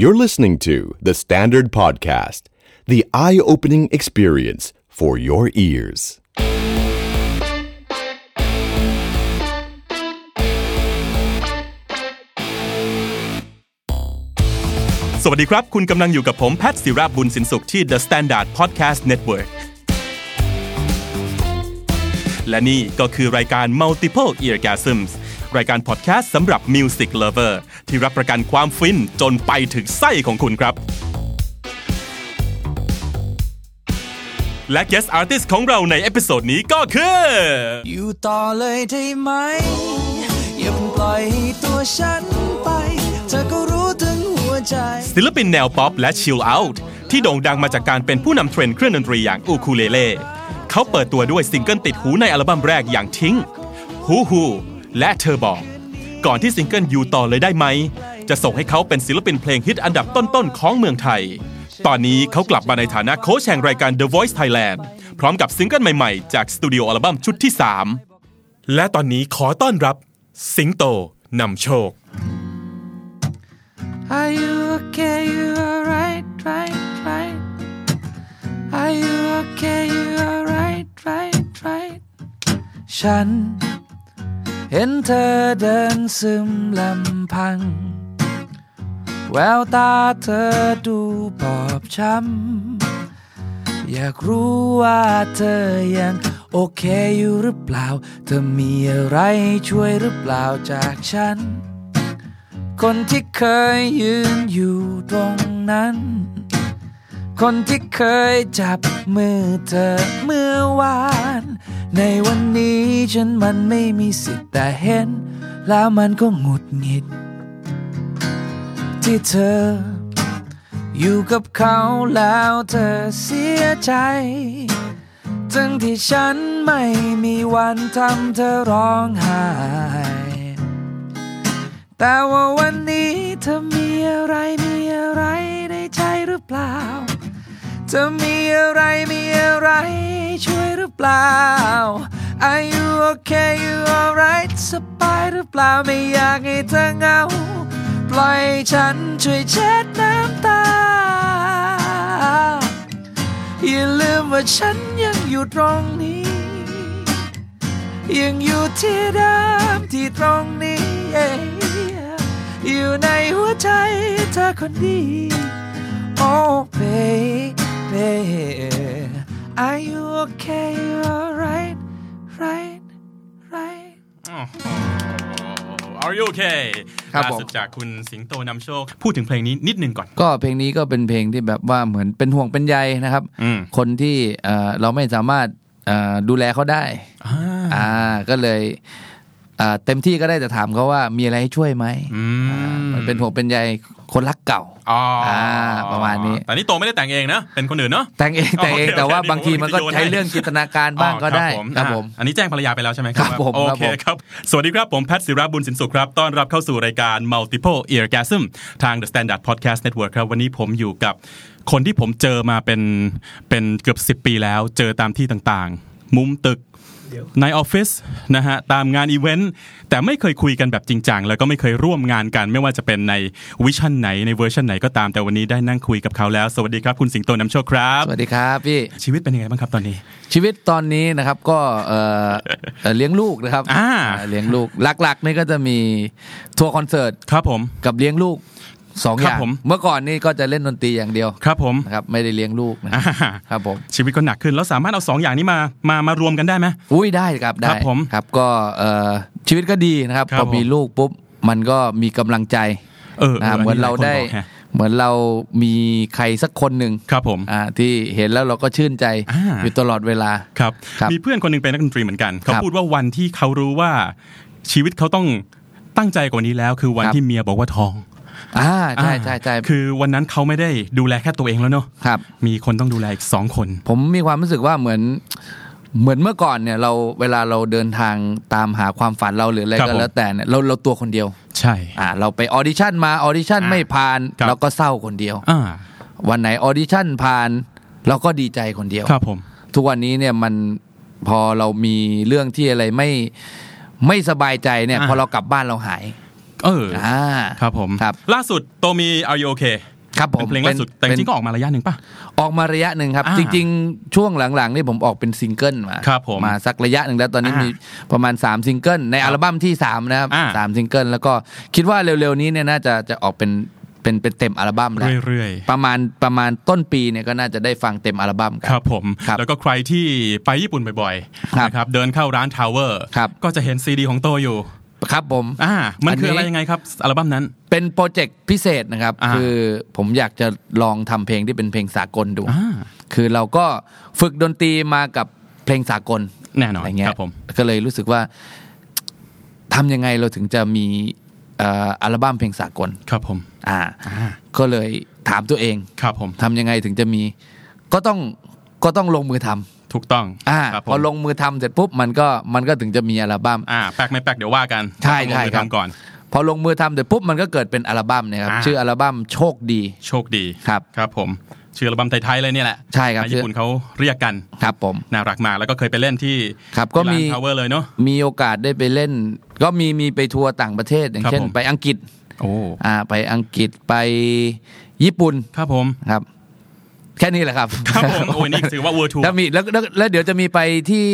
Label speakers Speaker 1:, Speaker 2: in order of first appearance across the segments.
Speaker 1: You're listening to The Standard Podcast, the eye opening experience for your ears.
Speaker 2: สวัสดีครับ คุณกำลังอยู่กับผมแพทย์ศิราบุญสินสุขที่ The Standard Podcast Network และนี่ก็คือรายการ Multiple Eargasms รายการพอดแคสต์สำหรับ Music Lover ที่รับประกันความฟินจนไปถึงไส้ของคุณครับ และ guest artist ของเราใน episode นี้ก็คือ
Speaker 3: อยู่ต่อเลยได้ไหม อย่าเพิ่งปล่อยให้ตัวฉันไป เธอก็รู้ถึงหัวใจ
Speaker 2: ศิลปินแนวป๊อปและ chill out ที่โด่งดังมาจากการเป็นผู้นำเทรนด์เครื่องดนตรีอย่างอูคูเลเล่เขาเปิดตัวด้วยซิงเกิลติดหูในอัลบั้มแรกอย่างทิ้ง ฮูฮู และเธอบอก ก่อนที่ซิงเกิลอยู่ต่อเลยได้ไหม จะส่งให้เขาเป็นศิลปินเพลงฮิตอันดับต้นๆของเมืองไทย ตอนนี้เขากลับมาในฐานะโค้ชแห่งรายการ The Voice Thailand พร้อมกับซิงเกิลใหม่ๆ จากสตูดิโออัลบั้มชุดที่ 3 และตอนนี้ขอต้อนรับ สิงโตนำโชค
Speaker 3: Are you okay? You alright, right, right? Are you okay? You alright, right, right? ฉัน เห็นเธอเดินซึมลำพัง แววตาเธอดูบอบช้ำ อยากรู้ว่าเธอยังโอเคอยู่หรือเปล่า เธอมีอะไรช่วยหรือเปล่าจากฉัน คนที่เคยยืนอยู่ตรงนั้น คนที่เคยจับมือเธอเมื่อวาน ในวันนี้ฉันมันไม่มีสิทธิ์แต่เห็น แล้วมันก็หงุดหงิด ที่เธอ อยู่กับเขาแล้วเธอเสียใจทั้งที่ฉันไม่มีวันทำเธอร้องไห้ แต่ว่าวันนี้เธอมีอะไรมีอะไรในใจหรือเปล่า เธอมีอะไรมีอะไรช่วยหรือเปล่า Are you okay you alright สบายหรือเปล่าไม่อยากให้เธอเหงา ปล่อยฉันช่วยเช็ดน้ำตา อย่าลืมว่าฉันยังอยู่ตรงนี้ ยังอยู่ที่เดิมที่ตรงนี้ อยู่ในหัวใจเธอคนดี Oh baby Are you okay you alright right right
Speaker 2: Are you okay
Speaker 4: ครับ
Speaker 2: ล่า
Speaker 4: ผม
Speaker 2: สุดจากคุณสิงโตนำโชค พูดถึงเพลงนี้นิดนึงก่อน
Speaker 4: ก็เพลงนี้ก็เป็นเพลงที่แบบว่าเหมือนเป็นห่วงเป็นใยนะครับ
Speaker 2: อืม
Speaker 4: คนที่เอ่อเราไม่สามารถเอ่อดูแลเขาได้ อ่าก็เลยอ่า เต็มที่ก็ได้แต่ถามเขาว่ามีอะไรให้ช่วยไหม
Speaker 2: อืม
Speaker 4: มันเป็นห่วงเป็นใยคนรักเก่า
Speaker 2: อ๋ออ่า
Speaker 4: ประมาณนี้
Speaker 2: แต่นี่โตไม่ได้แต่งเองนะ เป็นคนอื่นเนาะ
Speaker 4: แต่งเองแต่งเอง
Speaker 2: โอเค
Speaker 4: แต่ว่า
Speaker 2: โอเค
Speaker 4: บางทีมันก็
Speaker 2: โยนให้
Speaker 4: ใช้เรื่องจินตนาการบ้างก็ได้
Speaker 2: อ๋อ
Speaker 4: ครับผม
Speaker 2: อะอันนี้แจ้งภรรยาไปแล้วใช่ไหมค
Speaker 4: ครั
Speaker 2: รับบ
Speaker 4: ผม
Speaker 2: โอ
Speaker 4: ครับ
Speaker 2: เค
Speaker 4: ผม
Speaker 2: ครับ สวัสดีครับ ผมแพทย์ศิราบุญสินสุขครับ ต้อนรับเข้าสู่รายการ Multiple Eargasm ทาง The Standard Podcast Network ครับ วันนี้ผมอยู่กับคนที่ผมเจอมาเป็นเป็นเกือบ10 ปีแล้ว เจอตามที่ต่างๆ มุมตึก ในออฟฟิศนะฮะตามงานอีเวนต์แต่ไม่เคยคุยกันแบบจริงจังแล้วก็ไม่เคยร่วมงานกัน ไม่ว่าจะเป็นใน vision ไหนในเวอร์ชันไหนก็ตามแต่วันนี้ได้นั่งคุยกับเขาแล้ว สวัสดีครับคุณสิงโตนำโชคครับ
Speaker 4: สวัสดีครับพี่
Speaker 2: ชีวิตเป็นยังไงบ้างครับตอนนี้
Speaker 4: ชีวิตตอนนี้นะครับก็เอ่อเอ่อเลี้ยงลูกนะครับ
Speaker 2: อ่า
Speaker 4: อ่าเลี้ยงลูกหลักๆนี่ก็จะมีทัวร์คอนเสิร์ต
Speaker 2: ครับผม
Speaker 4: กับเลี้ยงลูก สอง
Speaker 2: ค
Speaker 4: อ
Speaker 2: รับ
Speaker 4: ย่าง
Speaker 2: ผม
Speaker 4: เมื่อก่อนนี่ก็จะเล่นดนตรีอย่างเดียว
Speaker 2: ครับผม
Speaker 4: นะครับไม่ได้เลี้ยงลูกนะ
Speaker 2: อ่า
Speaker 4: ครับผม
Speaker 2: ชีวิตก็หนักขึ้นแล้วสามารถเอาสองอย่างนี้มามามารวมกันได้ไหม
Speaker 4: อุ้ยได้ครับได้
Speaker 2: ครับผม
Speaker 4: ครับก็เอ่อชีวิตก็ดีนะครับ
Speaker 2: ครับ
Speaker 4: พอมี
Speaker 2: ผม
Speaker 4: ลูกปุ๊บมันก็มีกำลังใจ
Speaker 2: เออ
Speaker 4: นะเหมือนเราได้
Speaker 2: หลยคนบอกฮะ
Speaker 4: เหมือนเรามีใครสักคนหนึ่ง
Speaker 2: ครับผม
Speaker 4: อ่าที่เห็นแล้วเราก็ชื่นใจ
Speaker 2: อ่า
Speaker 4: อยู่ตลอดเวลา
Speaker 2: ครับ
Speaker 4: ครับ
Speaker 2: มีเพื่อนคนหนึงเป็นนักดนตรีเหมือนกัน เขา
Speaker 4: ครับ
Speaker 2: พูดว่าวันที่เขารู้ว่าชีวิตเขาต้องตั้งใจกว่านี้แล้ว คือวัน
Speaker 4: ครับ
Speaker 2: ที่เมียบอกว่าท้อง
Speaker 4: อ่าใช่
Speaker 2: อ่า
Speaker 4: ใช่ใช่
Speaker 2: คือวันนั้นเขาไม่ได้ดูแลแค่ตัวเองแล้วเนอะ
Speaker 4: ครับ
Speaker 2: มีคนต้องดูแลอีกสองคน
Speaker 4: ผมมีความรู้สึกว่าเหมือนเหมือนเมื่อก่อนเนี่ยเราเวลาเราเดินทางตามหาความฝันเราหรืออะไร
Speaker 2: ครับ
Speaker 4: ก็
Speaker 2: ผม
Speaker 4: แล้วแต่เนี่ยเราเราตัวคนเดียว
Speaker 2: ใช่
Speaker 4: อ่าเราไปออดิชั่นมาออดิชั่น
Speaker 2: อ่า
Speaker 4: ไม่ผ่าน
Speaker 2: ครับ
Speaker 4: เราก็เศร้าคนเดียว
Speaker 2: อ่า
Speaker 4: วันไหนออดิชั่นผ่านเราก็ดีใจคนเดียว
Speaker 2: ครับผม
Speaker 4: ทุกวันนี้เนี่ยมันพอเรามีเรื่องที่อะไรไม่ไม่สบายใจเนี่ย
Speaker 2: อ่า
Speaker 4: พอเรากลับบ้านเราหาย
Speaker 2: เออ
Speaker 3: อ่า
Speaker 2: ครับผม
Speaker 3: ครับ
Speaker 2: ล่าสุดโตมี Are You Okay
Speaker 3: ครับผม
Speaker 2: เป็นเพลงล่าสุดแต่จริงๆก็ออกมาระยะหนึ่งป่ะ
Speaker 3: ออกมาระยะหนึ่งครับ
Speaker 2: อ่า
Speaker 3: จริง ๆ ช่วงหลังๆนี่ผมออกเป็นซิงเกิลมา
Speaker 2: ครับผม
Speaker 3: มาสักระยะหนึ่งแล้วตอนนี้
Speaker 2: อ่ามี
Speaker 3: มีประมาณ 3 ซิงเกิลในอัลบั้มที่ 3 นะครับ
Speaker 2: อ่า
Speaker 3: สามซิงเกิลแล้วก็คิดว่าเร็วๆนี้เนี่ยน่าจะจะออกเป็นเป็นเป็นเต็มอัลบั้มแล้ว
Speaker 2: เรื่อย
Speaker 3: ประมาณประมาณต้นปีเนี่ยก็น่าจะได้ฟังเต็มอัลบั้มกั
Speaker 2: นครับผม
Speaker 3: ครับ
Speaker 2: แล้วก็ใครที่ไปญี่ปุ่นบ่อยๆ
Speaker 3: ครับ
Speaker 2: นะครับเดินเข้าร้าน Tower
Speaker 3: ครับ
Speaker 2: ก็จะเห็นซีดีของโตอยู่
Speaker 3: ครับผม
Speaker 2: อ่ามันคือ
Speaker 3: อันนี้
Speaker 2: อะไรยังไงครับอัลบั้มนั้น
Speaker 3: เป็นโปรเจกต์พิเศษนะครับ
Speaker 2: อ่า
Speaker 3: คือผมอยากจะลองทำเพลงที่เป็นเพลงสากลดู
Speaker 2: อ่า
Speaker 3: คือเราก็ฝึกดนตรีมากับเพลงสากล
Speaker 2: แน่นอน
Speaker 3: อะไรเงี้ยค
Speaker 2: รับผม
Speaker 3: ก็เลยรู้สึกว่าทำยังไงเราถึงจะมีเอ่ออัลบั้มเพลงสากล
Speaker 2: ครับผม
Speaker 3: อ่า
Speaker 2: อ่า
Speaker 3: ก็เลยถามตัวเอง
Speaker 2: ครับผม
Speaker 3: ทำยังไงถึงจะมี ก็ต้องก็ต้องลงมือทำ
Speaker 2: ถูกต้อง
Speaker 3: อ่า
Speaker 2: ครับผม
Speaker 3: พอลงมือทำเสร็จปุ๊บมันก็มันก็ถึงจะมีอัลบั้ม
Speaker 2: อ่าแปลกไม่แปลกเดี๋ยวว่ากัน
Speaker 3: ใช่
Speaker 2: ต้องลงมือ
Speaker 3: ใช่ครับ
Speaker 2: ทำก่อน
Speaker 3: พอลงมือทำเสร็จปุ๊บมันก็เกิดเป็นอัลบั้มเนี่ยครับ
Speaker 2: อ่า
Speaker 3: ชื่ออัลบั้มโชคดี
Speaker 2: โชคดี
Speaker 3: ครับ
Speaker 2: ครับผมชื่ออัลบั้มไทยๆเลยเนี่ยแหละ
Speaker 3: ใช่ครับ
Speaker 2: ญี่ปุ่นเขาเรียกกัน
Speaker 3: ครับผม
Speaker 2: น่ารักมากแล้วก็เคยไปเล่นที่
Speaker 3: ครับก็มี
Speaker 2: ทาวเวอร์เลยเนาะ
Speaker 3: มีโอกาสได้ไปเล่น ก็มีมีไปทัวร์ต่างประเทศอย่าง
Speaker 2: ครับ
Speaker 3: เช่น
Speaker 2: ผม
Speaker 3: ไปอังกฤษ
Speaker 2: โอ้
Speaker 3: อ่าไปอังกฤษไปญี่ปุ่น
Speaker 2: ครับผม
Speaker 3: ครับ แค่นี้แหละครับ
Speaker 2: ครับผมโอ้ยนี่ถือว่า world tour
Speaker 3: แล้วมีแล้วแล้วแล้วเดี๋ยวจะมีไปที่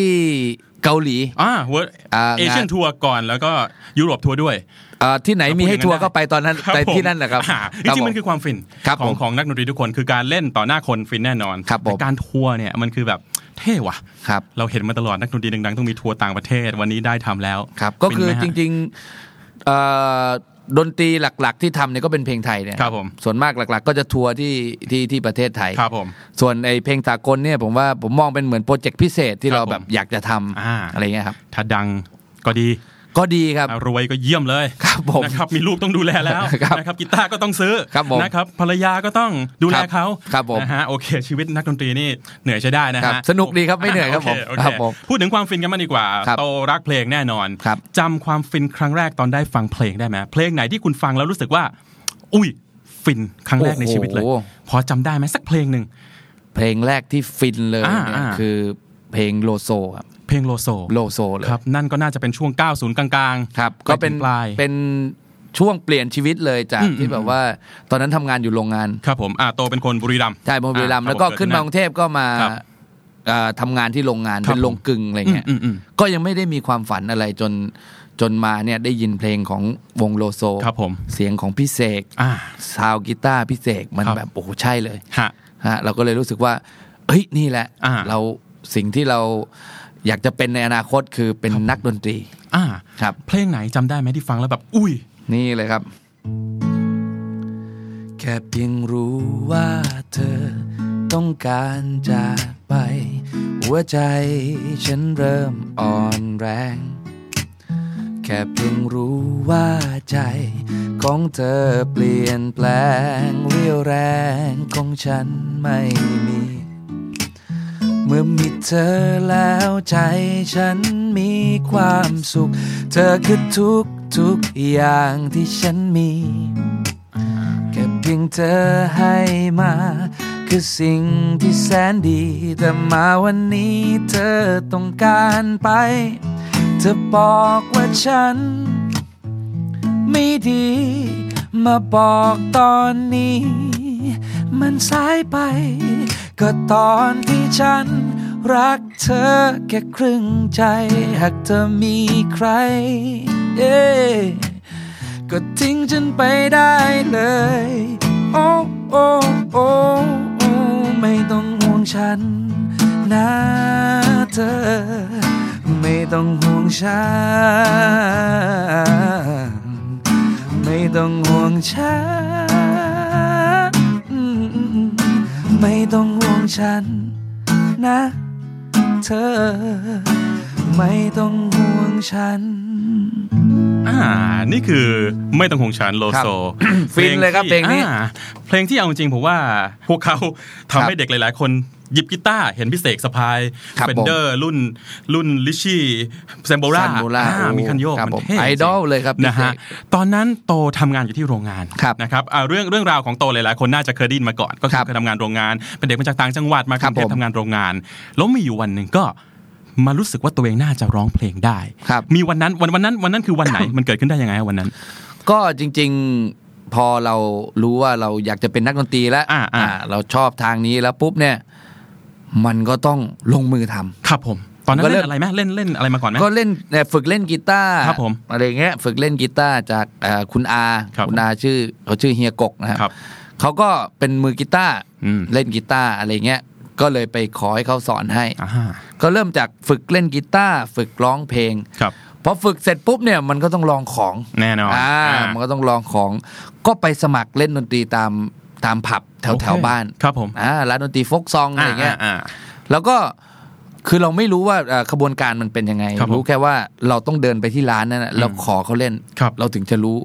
Speaker 3: เกาหลี
Speaker 2: อ่า world อ่า Asian tour ก่อนแล้วก็ยุโรปทัวร์ด้วย
Speaker 3: อ่าที่ไหนมีให้ทัวร์ก็ไปตอนนั้น
Speaker 2: ครับ
Speaker 3: ไป
Speaker 2: ผม
Speaker 3: ที่นั่นแหละครับ
Speaker 2: อ่าจ
Speaker 3: ครับ
Speaker 2: ริงๆ
Speaker 3: ผ
Speaker 2: มันคือความฟิน
Speaker 3: ครับ
Speaker 2: ของ
Speaker 3: ผม
Speaker 2: ของนักดนตรีทุกคนคือการเล่นต่อหน้าคนฟินแน่นอน
Speaker 3: ครับผม
Speaker 2: แต่การทัวร์เนี่ยมันคือแบบเท่ว่ะ
Speaker 3: ครับ
Speaker 2: เราเห็นมาตลอดนักดนตรีดังๆต้องมีทัวร์ต่างประเทศวันนี้ได้ทำแล้ว
Speaker 3: ครับก็คือ
Speaker 2: ฟินไหม
Speaker 3: จ
Speaker 2: ฮะ
Speaker 3: ริงๆเอ่อ ดนตรีหลัก ๆ ที่ทำเนี่ยก็เป็นเพลงไทยเนี่ย
Speaker 2: ครับผม
Speaker 3: ส่วนมากหลัก ๆ ก็จะทัวร์ที่ที่ที่ประเทศไทย
Speaker 2: ครับผม
Speaker 3: ส่วนไอเพลงสากลเนี่ยผมว่าผมมองเป็นเหมือนโปรเจกต์พิเศษที่
Speaker 2: ครับ
Speaker 3: เราแบบ
Speaker 2: ผม
Speaker 3: อยากจะทำ
Speaker 2: อ่า
Speaker 3: อะไรเงี้ยครับ
Speaker 2: ถ้าดังก็ดี
Speaker 3: ก็ดีครับ
Speaker 2: อ่ารวยก็เยี่ยมเลย
Speaker 3: ครับผม
Speaker 2: นะครับมีลูกต้องดูแลแล้ว
Speaker 3: ครับ
Speaker 2: นะครับกีตาร์ก็ต้องซื้อ
Speaker 3: ครับผม
Speaker 2: นะครับภรรยาก็ต้องดูแลเขา
Speaker 3: ครับผม
Speaker 2: นะฮะโอเค ชีวิตนักดนตรีนี่เหนื่อยใช้ได้นะ
Speaker 3: ครั
Speaker 2: ฮะ
Speaker 3: บสนุกดีครับไม่เหนื่อยครับผม
Speaker 2: โอเคโอเค
Speaker 3: ครับผม
Speaker 2: พูดถึงความฟินกันมางดีกว่า
Speaker 3: ครับ
Speaker 2: โตรักเพลงแน่นอน
Speaker 3: ครับ
Speaker 2: จำความฟินครั้งแรกตอนได้ฟังเพลงได้ไหมเพลงไหนที่คุณฟังแล้วรู้สึกว่า อุ้ยฟินครั้งแรกในชีวิตเลย
Speaker 3: โอ้โห
Speaker 2: พอจำได้ไหมสักเพลงหนึ่ง
Speaker 3: เพลงแรกที่ฟินเลย
Speaker 2: อ่า
Speaker 3: เนี่ย
Speaker 2: อ่า
Speaker 3: คือเพลงโลโซครับ
Speaker 2: เพ ลงโลโซ
Speaker 3: โลโซเลย
Speaker 2: ครับนั่นก็น่าจะเป็นช่วง 90 กลางๆ
Speaker 3: ครับ
Speaker 2: ไป
Speaker 3: ก็เป็น
Speaker 2: ถึงปลาย
Speaker 3: เป็นช่วงเปลี่ยนชีวิตเลยจาก
Speaker 2: อืม
Speaker 3: ที่แบบว่า ตอนนั้นทำงานอยู่โรงงาน
Speaker 2: ครับผมอ่าโตเป็นคนบุรีรัมย์
Speaker 3: ใช่บุรีรัมย์
Speaker 2: อ่า
Speaker 3: แล้วก็
Speaker 2: ครับผม
Speaker 3: ขึ้นมากรุงเทพก็มา
Speaker 2: ครับ
Speaker 3: อ่าทำงานที่โรงงาน
Speaker 2: ครับ
Speaker 3: เป็นโรงกึ่งอะไรเงี้ย
Speaker 2: อืมอืม
Speaker 3: ก็ยังไม่ได้มีความฝันอะไรจนจนมาเนี่ยได้ยินเพลงของวงโลโซ
Speaker 2: ครับผม
Speaker 3: เสียงของพี่เสก
Speaker 2: อ่า
Speaker 3: ซาวด์กีตาร์พี่เสกมัน
Speaker 2: ครับ
Speaker 3: แบบโอ้โหใช่เลย
Speaker 2: ฮะ
Speaker 3: ฮะเราก็เลยรู้สึกว่าเฮ้ยนี่แหละ
Speaker 2: อ่า
Speaker 3: เราสิ่งที่เรา อยากจะเป็นในอนาคตคือเป็นนักดนตรี
Speaker 2: อ่า
Speaker 3: ครับ
Speaker 2: เพลงไหนจำได้ไหมที่ฟังแล้วแบบ อุ้ย
Speaker 3: นี่เลยครับ แค่เพียงรู้ว่าเธอต้องการจากไป หัวใจฉันเริ่มอ่อนแรง แค่เพียงรู้ว่าใจ ของเธอเปลี่ยนแปลงเรี่ยวแรงของฉันไม่มี เมื่อมีเธอแล้วใจฉันมีความสุข เธอคือทุกทุกอย่างที่ฉันมี แค่เพียงเธอให้มา คือสิ่งที่แสนดี แต่มาวันนี้เธอต้องการไป เธอบอกว่าฉัน ไม่ดี มาบอกตอนนี้ มันสายไป ก็ตอนที่ฉันรักเธอแค่ครึ่งใจ หากเธอมีใคร เอ๊ก็ทิ้งฉันไปได้เลยโอ้โอ้โอ้โอ้ไม่ต้องห่วงฉันนะเธอ ไม่ต้องห่วงฉัน ไม่ต้องห่วงฉัน ไม่ต้องห่วงฉันนะ เธอ ไม่ต้องห่วงฉัน
Speaker 2: อ่า นี่คือไม่ต้องห่วงฉันโลโซ
Speaker 3: ครับฟินเลยครับเพลงนี้
Speaker 2: อ่าเพลงที่เอาจริงๆผมว่า พวกเขาทำให้เด็กหลาย ๆ คนหยิบกีตาร์เห็นพิเศษสะพาย
Speaker 3: ครับ
Speaker 2: เฟน
Speaker 3: ผม
Speaker 2: เดอร์รุ่นรุ่นลิชี่แซมโบรา
Speaker 3: Sambora โอ้
Speaker 2: มีคันโยก
Speaker 3: ครับ
Speaker 2: มัน
Speaker 3: ผม
Speaker 2: เท่จริง
Speaker 3: ไอดอลเลยครับ
Speaker 2: นะฮะ
Speaker 3: พี่เสก
Speaker 2: ตอนนั้นโตทำงานอยู่ที่โรงงาน
Speaker 3: ครับ
Speaker 2: นะครับอ่าเรื่องเรื่องราวของโตหลายๆคนน่าจะเคยได้ยินมาก่อน ก็คื
Speaker 3: ครั
Speaker 2: อบเคยทำงานโรงงาน เป็นเด็กมาจากต่างจังหวัดมาก
Speaker 3: ครั
Speaker 2: รุ
Speaker 3: บ
Speaker 2: งเทพ
Speaker 3: ผม
Speaker 2: ทำงานโรงงาน แล้วมีอยู่วันหนึ่งก็ มารู้สึกว่าตัวเองน่าจะร้องเพลงได้
Speaker 3: ครับ
Speaker 2: มีวันนั้นวันวันนั้นวันนั้นคือวันไหนมันเกิดขึ้นได้ยังไงฮะวันนั้น
Speaker 3: ก็จริง ๆพอเรารู้ว่าเราอยากจะเป็นนักดนตรีแล้ว
Speaker 2: อ่าอ่า
Speaker 3: เราชอบทางนี้แล้วปุ๊บเนี่ย มันก็ต้องลงมือทำ
Speaker 2: ครับผมตอนนั้น
Speaker 3: ก็เริ่
Speaker 2: เล่
Speaker 3: ม
Speaker 2: นอะไรไหมเล่นเล่นอะไรมาก่อนไหม
Speaker 3: ก็เล่นเอ่อฝึกเล่นกีตาร์
Speaker 2: ครับผม
Speaker 3: อะไรเงี้ยฝึกเล่นกีตาร์จากเอ่อคุณอา
Speaker 2: ครับ
Speaker 3: ณอาชื่อเขาชื่อเฮียกกนะฮะ
Speaker 2: ครับ
Speaker 3: เขาก็เป็นมือกีตาร์
Speaker 2: อืม
Speaker 3: เล่นกีตาร์อะไรเงี้ย ก็เลยไปขอให้เขาสอนให้
Speaker 2: อ่า
Speaker 3: ก็เริ่มจากฝึกเล่นกีตาร์ฝึกร้องเพลง
Speaker 2: ครับ
Speaker 3: พอฝึกเสร็จปุ๊บเนี่ยมันก็ต้องลองของ
Speaker 2: แน่นอน
Speaker 3: อ่า
Speaker 2: อ่า
Speaker 3: มันก็ต้องลองของ ก็ไปสมัครเล่นดนตรีตามตามผับแถว
Speaker 2: โอเค
Speaker 3: แถวบ้าน
Speaker 2: ครับผม
Speaker 3: อ่าร้านดนตรีโฟกซองอะไรเงี้ย
Speaker 2: อ่า
Speaker 3: แล้วก็คือเราไม่รู้ว่าเอ่อขบวนการมันเป็นยังไง
Speaker 2: ครับผม
Speaker 3: รู้แค่ว่าเราต้องเดินไปที่ร้านนั่นนะแล้วขอเขาเล่น
Speaker 2: ครับ
Speaker 3: เราถึงจะรู้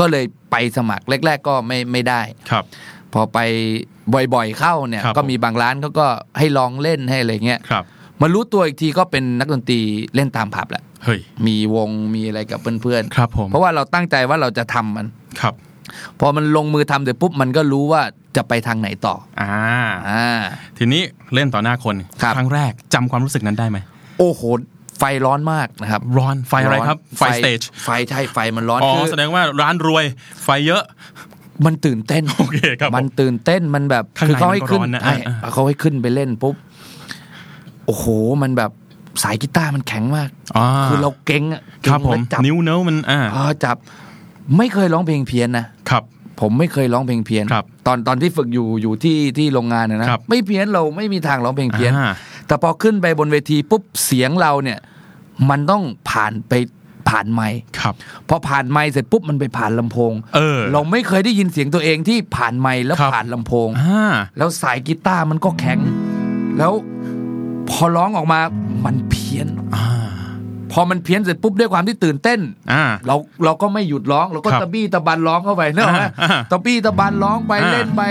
Speaker 3: ก็เลยไปสมัครแรก ๆ ก็ไม่ไม่ได้
Speaker 2: ครับ
Speaker 3: พอไปบ่อยๆเข้าเนี่ย
Speaker 2: ครับ
Speaker 3: ก็มีบางร้านเขาก็ให้ลองเล่นให้อะไรเงี้ย
Speaker 2: ครับ
Speaker 3: มารู้ตัวอีกทีก็เป็นนักดนตรีเล่นตามผับแหละ
Speaker 2: เฮ้ย
Speaker 3: มีวงมีอะไรกับเพื่อน
Speaker 2: ครับผม
Speaker 3: ๆเพราะว่าเราตั้งใจว่าเราจะทำมัน
Speaker 2: ครับ
Speaker 3: พอมันลงมือทำเสร็จปุ๊บมันก็รู้ว่าจะไปทางไหนต่อ
Speaker 2: อ่า
Speaker 3: อ่า
Speaker 2: ทีนี้เล่นต่อหน้าคน
Speaker 3: ครับ
Speaker 2: ครั้งแรกจำความรู้สึกนั้นได้ไหม
Speaker 3: โอ้โหไฟร้อนมากนะครับ
Speaker 2: ร้อนไฟอะไรครับ ไฟสเตจ
Speaker 3: ไฟใช่ไฟมันร้อน
Speaker 2: อ๋อ
Speaker 3: คือ
Speaker 2: แสดงว่าร้านรวยไฟเยอะ
Speaker 3: มันตื่นเต้น
Speaker 2: โอเคครับผม
Speaker 3: มันตื่นเต้นมันแบบ
Speaker 2: ข้างใน
Speaker 3: คือเขาให้ขึ้น
Speaker 2: มันก็ร้อนนะ
Speaker 3: ใช่
Speaker 2: อ่า
Speaker 3: เขาให้ขึ้นไปเล่นปุ๊บโอ้โหมันแบบสายกีตาร์มันแข็งมาก
Speaker 2: อ่า
Speaker 3: คือเราเก่งอะ
Speaker 2: ครับผม
Speaker 3: เก่งแล้วจับ
Speaker 2: นิ้วเนิ้วมันอ่า
Speaker 3: เออจับ ไม่เคยร้องเพลงเพี้ยนนะครับ ผมไม่เคยร้องเพลงเพี้ยน
Speaker 2: ครับ
Speaker 3: ตอนตอนที่ฝึกอยู่อยู่ที่ที่โรงงานนะนะครับไม่เพี้ยนเราไม่มีทางร้องเพลงเพี้ยน
Speaker 2: อ่า
Speaker 3: แต่พอขึ้นไปบนเวทีปุ๊บเสียงเราเนี่ย มันต้องผ่านไป ผ่านไมค์
Speaker 2: ครับ
Speaker 3: พอผ่านไมค์เสร็จปุ๊บมันไปผ่านลำโพง
Speaker 2: เออ
Speaker 3: เราไม่เคยได้ยินเสียงตัวเองที่ผ่านไมค์แล้ว
Speaker 2: ครับ
Speaker 3: ผ่านลำโพง
Speaker 2: อ่า
Speaker 3: แล้วสายกีตาร์มันก็แข็ง แล้วพอร้องออกมามันเพี้ยน
Speaker 2: อ่า
Speaker 3: พอมันเพี้ยนเสร็จปุ๊บด้วยความที่ตื่นเต้น
Speaker 2: อ่า
Speaker 3: เราเราก็ไม่หยุดร้องเราก็
Speaker 2: ครับ
Speaker 3: ตะบี้ตะบันร้องเข้าไปนึกออกไหม
Speaker 2: อ่าอ่า
Speaker 3: ตะบี้ตะบันร้องไป
Speaker 2: อ่า
Speaker 3: เล่นไป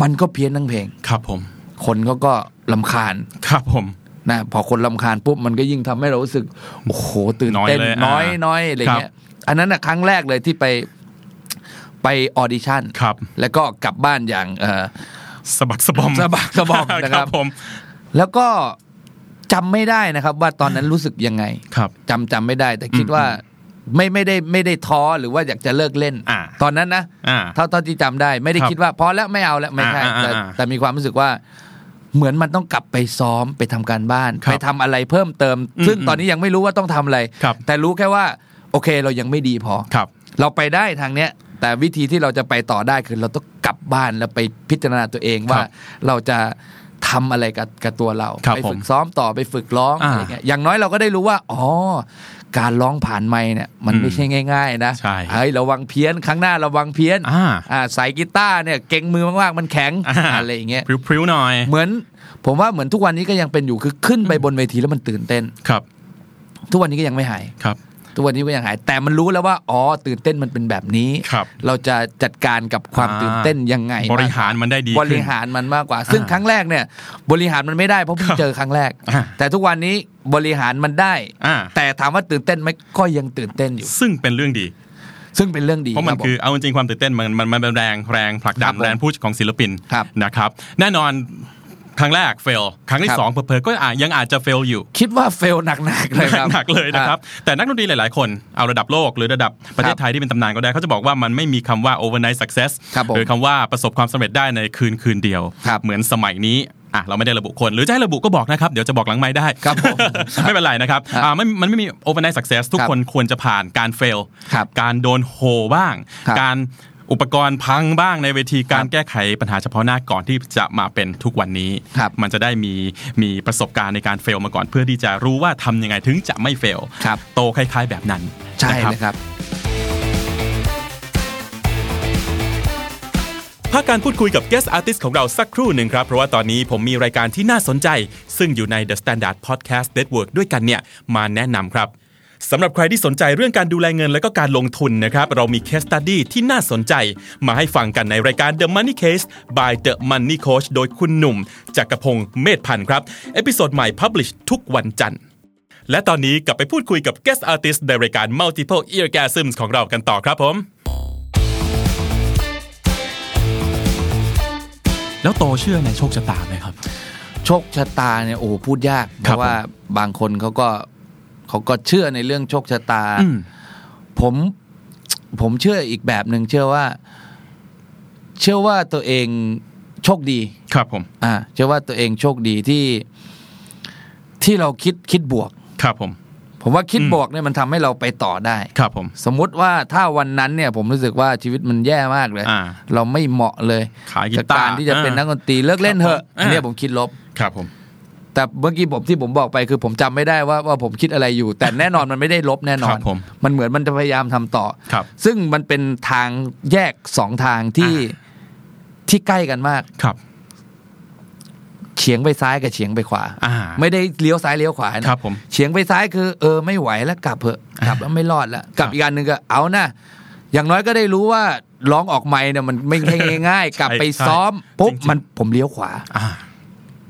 Speaker 3: มันก็เพี้ยนทั้งเพลง
Speaker 2: ครับผม
Speaker 3: คนเขาก็รำคาญ
Speaker 2: ครับผม
Speaker 3: นะพอคนรำคาญปุ๊บมันก็ยิ่งทำให้เรารู้สึกโอ้โหตื่นเต้น
Speaker 2: นอยเลย
Speaker 3: นอยด์
Speaker 2: อ่า
Speaker 3: นอยด์อะไรเงี้ยอันนั้นนะครั้งแรกเลยที่ไปไปออดิชั่น
Speaker 2: ครับ
Speaker 3: แล้วก็กลับบ้านอย่างเออ
Speaker 2: สะบักสะบอม
Speaker 3: สะบักสะบอมนะครับ
Speaker 2: ผม
Speaker 3: แล้วก็จำไม่ได้นะครับ ว่าตอนนั้นรู้สึกยังไง
Speaker 2: ครับ
Speaker 3: จำจำไม่ได้ แต่คิดว่าไม่ไม่ได้ไม่ได้ท้อหรือว่าอยากจะเลิกเล่น
Speaker 2: อ่า
Speaker 3: ตอนนั้นนะ
Speaker 2: อ่า
Speaker 3: เท่าเท่าที่จำได้ ไม่ได้
Speaker 2: ครับ
Speaker 3: คิดว่าพอแล้วไม่เอาแล้วไม่ใช่
Speaker 2: อ่าอ่า
Speaker 3: แต่
Speaker 2: อ่า
Speaker 3: แต่มีความรู้สึกว่า เหมือนมันต้องกลับไปซ้อมไปทำการบ้าน
Speaker 2: ครับ
Speaker 3: ไปทำอะไรเพิ่มเติม
Speaker 2: อืม
Speaker 3: ซึ่ง
Speaker 2: อืม
Speaker 3: ตอนนี้ยังไม่รู้ว่าต้องทำอะไร
Speaker 2: ครับ
Speaker 3: แต่รู้แค่ว่า โอเคเรายังไม่ดีพอ
Speaker 2: ครับ
Speaker 3: เราไปได้ทางเนี้ย แต่วิธีที่เราจะไปต่อได้คือเราต้องกลับบ้านแล้วไปพิจารณาตัวเองว่าเราจะทำอะไรกับกับตัวเรา
Speaker 2: ครับ
Speaker 3: ไป
Speaker 2: ผม
Speaker 3: ฝึกซ้อมต่อไปฝึกร้อง
Speaker 2: อ่า
Speaker 3: อะไรเงี้ยอย่างน้อยเราก็ได้รู้ว่า อ๋อ การร้องผ่านไมค์เนี่ยมัน
Speaker 2: อืม
Speaker 3: ไม่ใช่ง่าย ๆ นะ
Speaker 2: ใช่
Speaker 3: เฮ้ยระวังเพี้ยนครั้งหน้าระวังเพี้ยน
Speaker 2: อ่า
Speaker 3: อ่าสายกีตาร์เนี่ยเก่งมือมากๆมันแข็ง
Speaker 2: อ่า
Speaker 3: อะไรอย่างเงี้ย
Speaker 2: พริ้วๆหน่อย
Speaker 3: เหมือน ผมว่าเหมือนทุกวันนี้ก็ยังเป็นอยู่คือขึ้นไปบนเวทีแล้วมันตื่นเต้น
Speaker 2: ครับ
Speaker 3: ทุกวันนี้ก็ยังไม่หาย
Speaker 2: ครับ
Speaker 3: ทุกวันนี้ก็ยังหาย แต่มันรู้แล้วว่าอ๋อตื่นเต้นมันเป็นแบบนี้
Speaker 2: ครับ
Speaker 3: เราจะจัดการกับความ
Speaker 2: อ่า
Speaker 3: ตื่นเต้นยังไง
Speaker 2: บริหารมันได้ดี
Speaker 3: บริหารมันมากกว่า ซึ่ง
Speaker 2: อ่า
Speaker 3: ครั้งแรกเนี่ย บริหารมันไม่ได้เพราะเพิ่ง
Speaker 2: ครับ
Speaker 3: เจอครั้งแรก
Speaker 2: อ่า
Speaker 3: แต่ทุกวันนี้บริหารมันได้
Speaker 2: อ่า
Speaker 3: แต่ถามว่าตื่นเต้นไหมก็ยังตื่นเต้นอยู่
Speaker 2: ซึ่งเป็นเรื่องดี
Speaker 3: ซึ่งเป็นเรื่องดี
Speaker 2: เพราะมัน
Speaker 3: บผ
Speaker 2: คือเอาจริงๆความตื่นเต้นมันมันมันเป็นแรงแรงผลักดั
Speaker 3: ครั
Speaker 2: น
Speaker 3: บผม
Speaker 2: แรงพุชของศิลปิน
Speaker 3: ครับ
Speaker 2: นะครับ แน่นอน ครั้งแรกเฟลครั้งที่
Speaker 3: ครับ
Speaker 2: สองเผลอๆก็อาจยังอาจจะเฟลอยู่
Speaker 3: คิดว่าเฟลหนักๆเลยครับ
Speaker 2: หนักเลยนะครับแต่นักดนตรีหลายๆ คนเอาระดับโลกหรือระดับประเทศไทยที่เป็นตำนานก็ได้เขาจะบอกว่ามันไม่มีคำว่า overnight success
Speaker 3: ครับผม
Speaker 2: หรือคำว่าประสบความสำเร็จได้ในคืนคืนเดียว
Speaker 3: ครับ
Speaker 2: เหมือนสมัยนี้อะเราไม่ได้ระบุคนหรือจะให้ระบุก็บอกนะครับ เดี๋ยวจะบอกหลังไม้ได้
Speaker 3: ครับผม
Speaker 2: ไม่เป็นไรนะครับ
Speaker 3: ครับ
Speaker 2: อ่าไม่มันไม่มี overnight success ทุก
Speaker 3: ครับ
Speaker 2: คนควรจะผ่านการเฟล
Speaker 3: ครับ
Speaker 2: การโดนโหบ้าง
Speaker 3: ครับ
Speaker 2: การ อุปกรณ์พังบ้างในเวทีการ
Speaker 3: ครับ
Speaker 2: แก้ไขปัญหาเฉพาะหน้าก่อนที่จะมาเป็นทุกวันนี้
Speaker 3: ครับ
Speaker 2: มันจะได้มีมีประสบการณ์ในการเฟลมาก่อนเพื่อที่จะรู้ว่าทำยังไงถึงจะไม่เฟล
Speaker 3: ครับ
Speaker 2: โตคล้าย ๆ แบบนั้น
Speaker 3: ใช่
Speaker 2: นะครับ
Speaker 3: เลยครับ
Speaker 2: พักการพูดคุยกับ guest artist ของเราสักครู่หนึ่งครับ เพราะว่าตอนนี้ผมมีรายการที่น่าสนใจ ซึ่งอยู่ใน The Standard Podcast Network ด้วยกันเนี่ย มาแนะนำครับ สำหรับใครที่สนใจเรื่องการดูแลเงินและก็การลงทุนนะครับ เรามี case study ที่น่าสนใจ มาให้ฟังกันในรายการ The Money Case by The Money Coach โดยคุณหนุ่มจักรพงศ์เมธพันธ์ครับ episode ใหม่ publish ทุกวันจันทร์และตอนนี้กลับไปพูดคุยกับ guest artist ในรายการ Multiple Eargasms ของเรากันต่อครับผม แล้วโตเชื่อในโชคชะตาไหมครับ
Speaker 3: โชคชะตาเนี่ยโอ้พูดยาก เพ
Speaker 2: ราะ
Speaker 3: ว่าบางคนเขาก็ เขาก็เชื่อในเรื่องโชคชะตา
Speaker 2: อืม
Speaker 3: ผมผมเชื่ออีกแบบหนึ่งเชื่อว่า เชื่อว่าตัวเองโชคดี
Speaker 2: ครับผม
Speaker 3: อ่า เชื่อว่าตัวเองโชคดีที่ที่เราคิดคิดบวก
Speaker 2: ครับผม
Speaker 3: ผมว่าคิด
Speaker 2: อืม
Speaker 3: บวกเนี่ยมันทำให้เราไปต่อได้
Speaker 2: ครับผม
Speaker 3: สมมุติว่าถ้าวันนั้นเนี่ย ผมรู้สึกว่าชีวิตมันแย่มากเลย
Speaker 2: อ่า
Speaker 3: เราไม่เหมาะเลย
Speaker 2: ขายกี
Speaker 3: กับ
Speaker 2: ตาร์
Speaker 3: การที่จะเป็น
Speaker 2: อ่า
Speaker 3: นักดนตรีเลิกเล่นเถอะ
Speaker 2: ครับผม
Speaker 3: อันเนี้ย
Speaker 2: อ่า
Speaker 3: ผมคิดลบ
Speaker 2: ครับผม
Speaker 3: แต่เมื่อกี้ผมที่ผมบอกไปคือผมจำไม่ได้ว่าว่าผมคิดอะไรอยู่ แต่แน่นอนมันไม่ได้ลบแน่นอ
Speaker 2: ครั
Speaker 3: น
Speaker 2: บผม
Speaker 3: มันเหมือนมันจะพยายามทำต่อ
Speaker 2: ครับ
Speaker 3: ซึ่งมันเป็นทางแยกสองทางที่ที่ใกล้กันมาก
Speaker 2: ครับ
Speaker 3: เฉียงไปซ้ายกับเฉียงไปขวา
Speaker 2: อ่า
Speaker 3: ไม่ได้เลี้ยวซ้ายเลี้ยวขวานะครับ
Speaker 2: ผม
Speaker 3: เฉียงไปซ้ายคือ เออไม่ไหวแล้วกลับเถอะกลับแล้วไม่รอดแล้วกลับอีกอันหนึ่งก็เอานะอย่างน้อยก็ได้รู้ว่าร้องออกไม่เนี่ยมันไม่ใช่ง่ายๆกลับไป
Speaker 2: ใช่
Speaker 3: ซ้อมปุ๊บ
Speaker 2: จริงๆ
Speaker 3: มันผมเลี้ยวขวา
Speaker 2: อ่า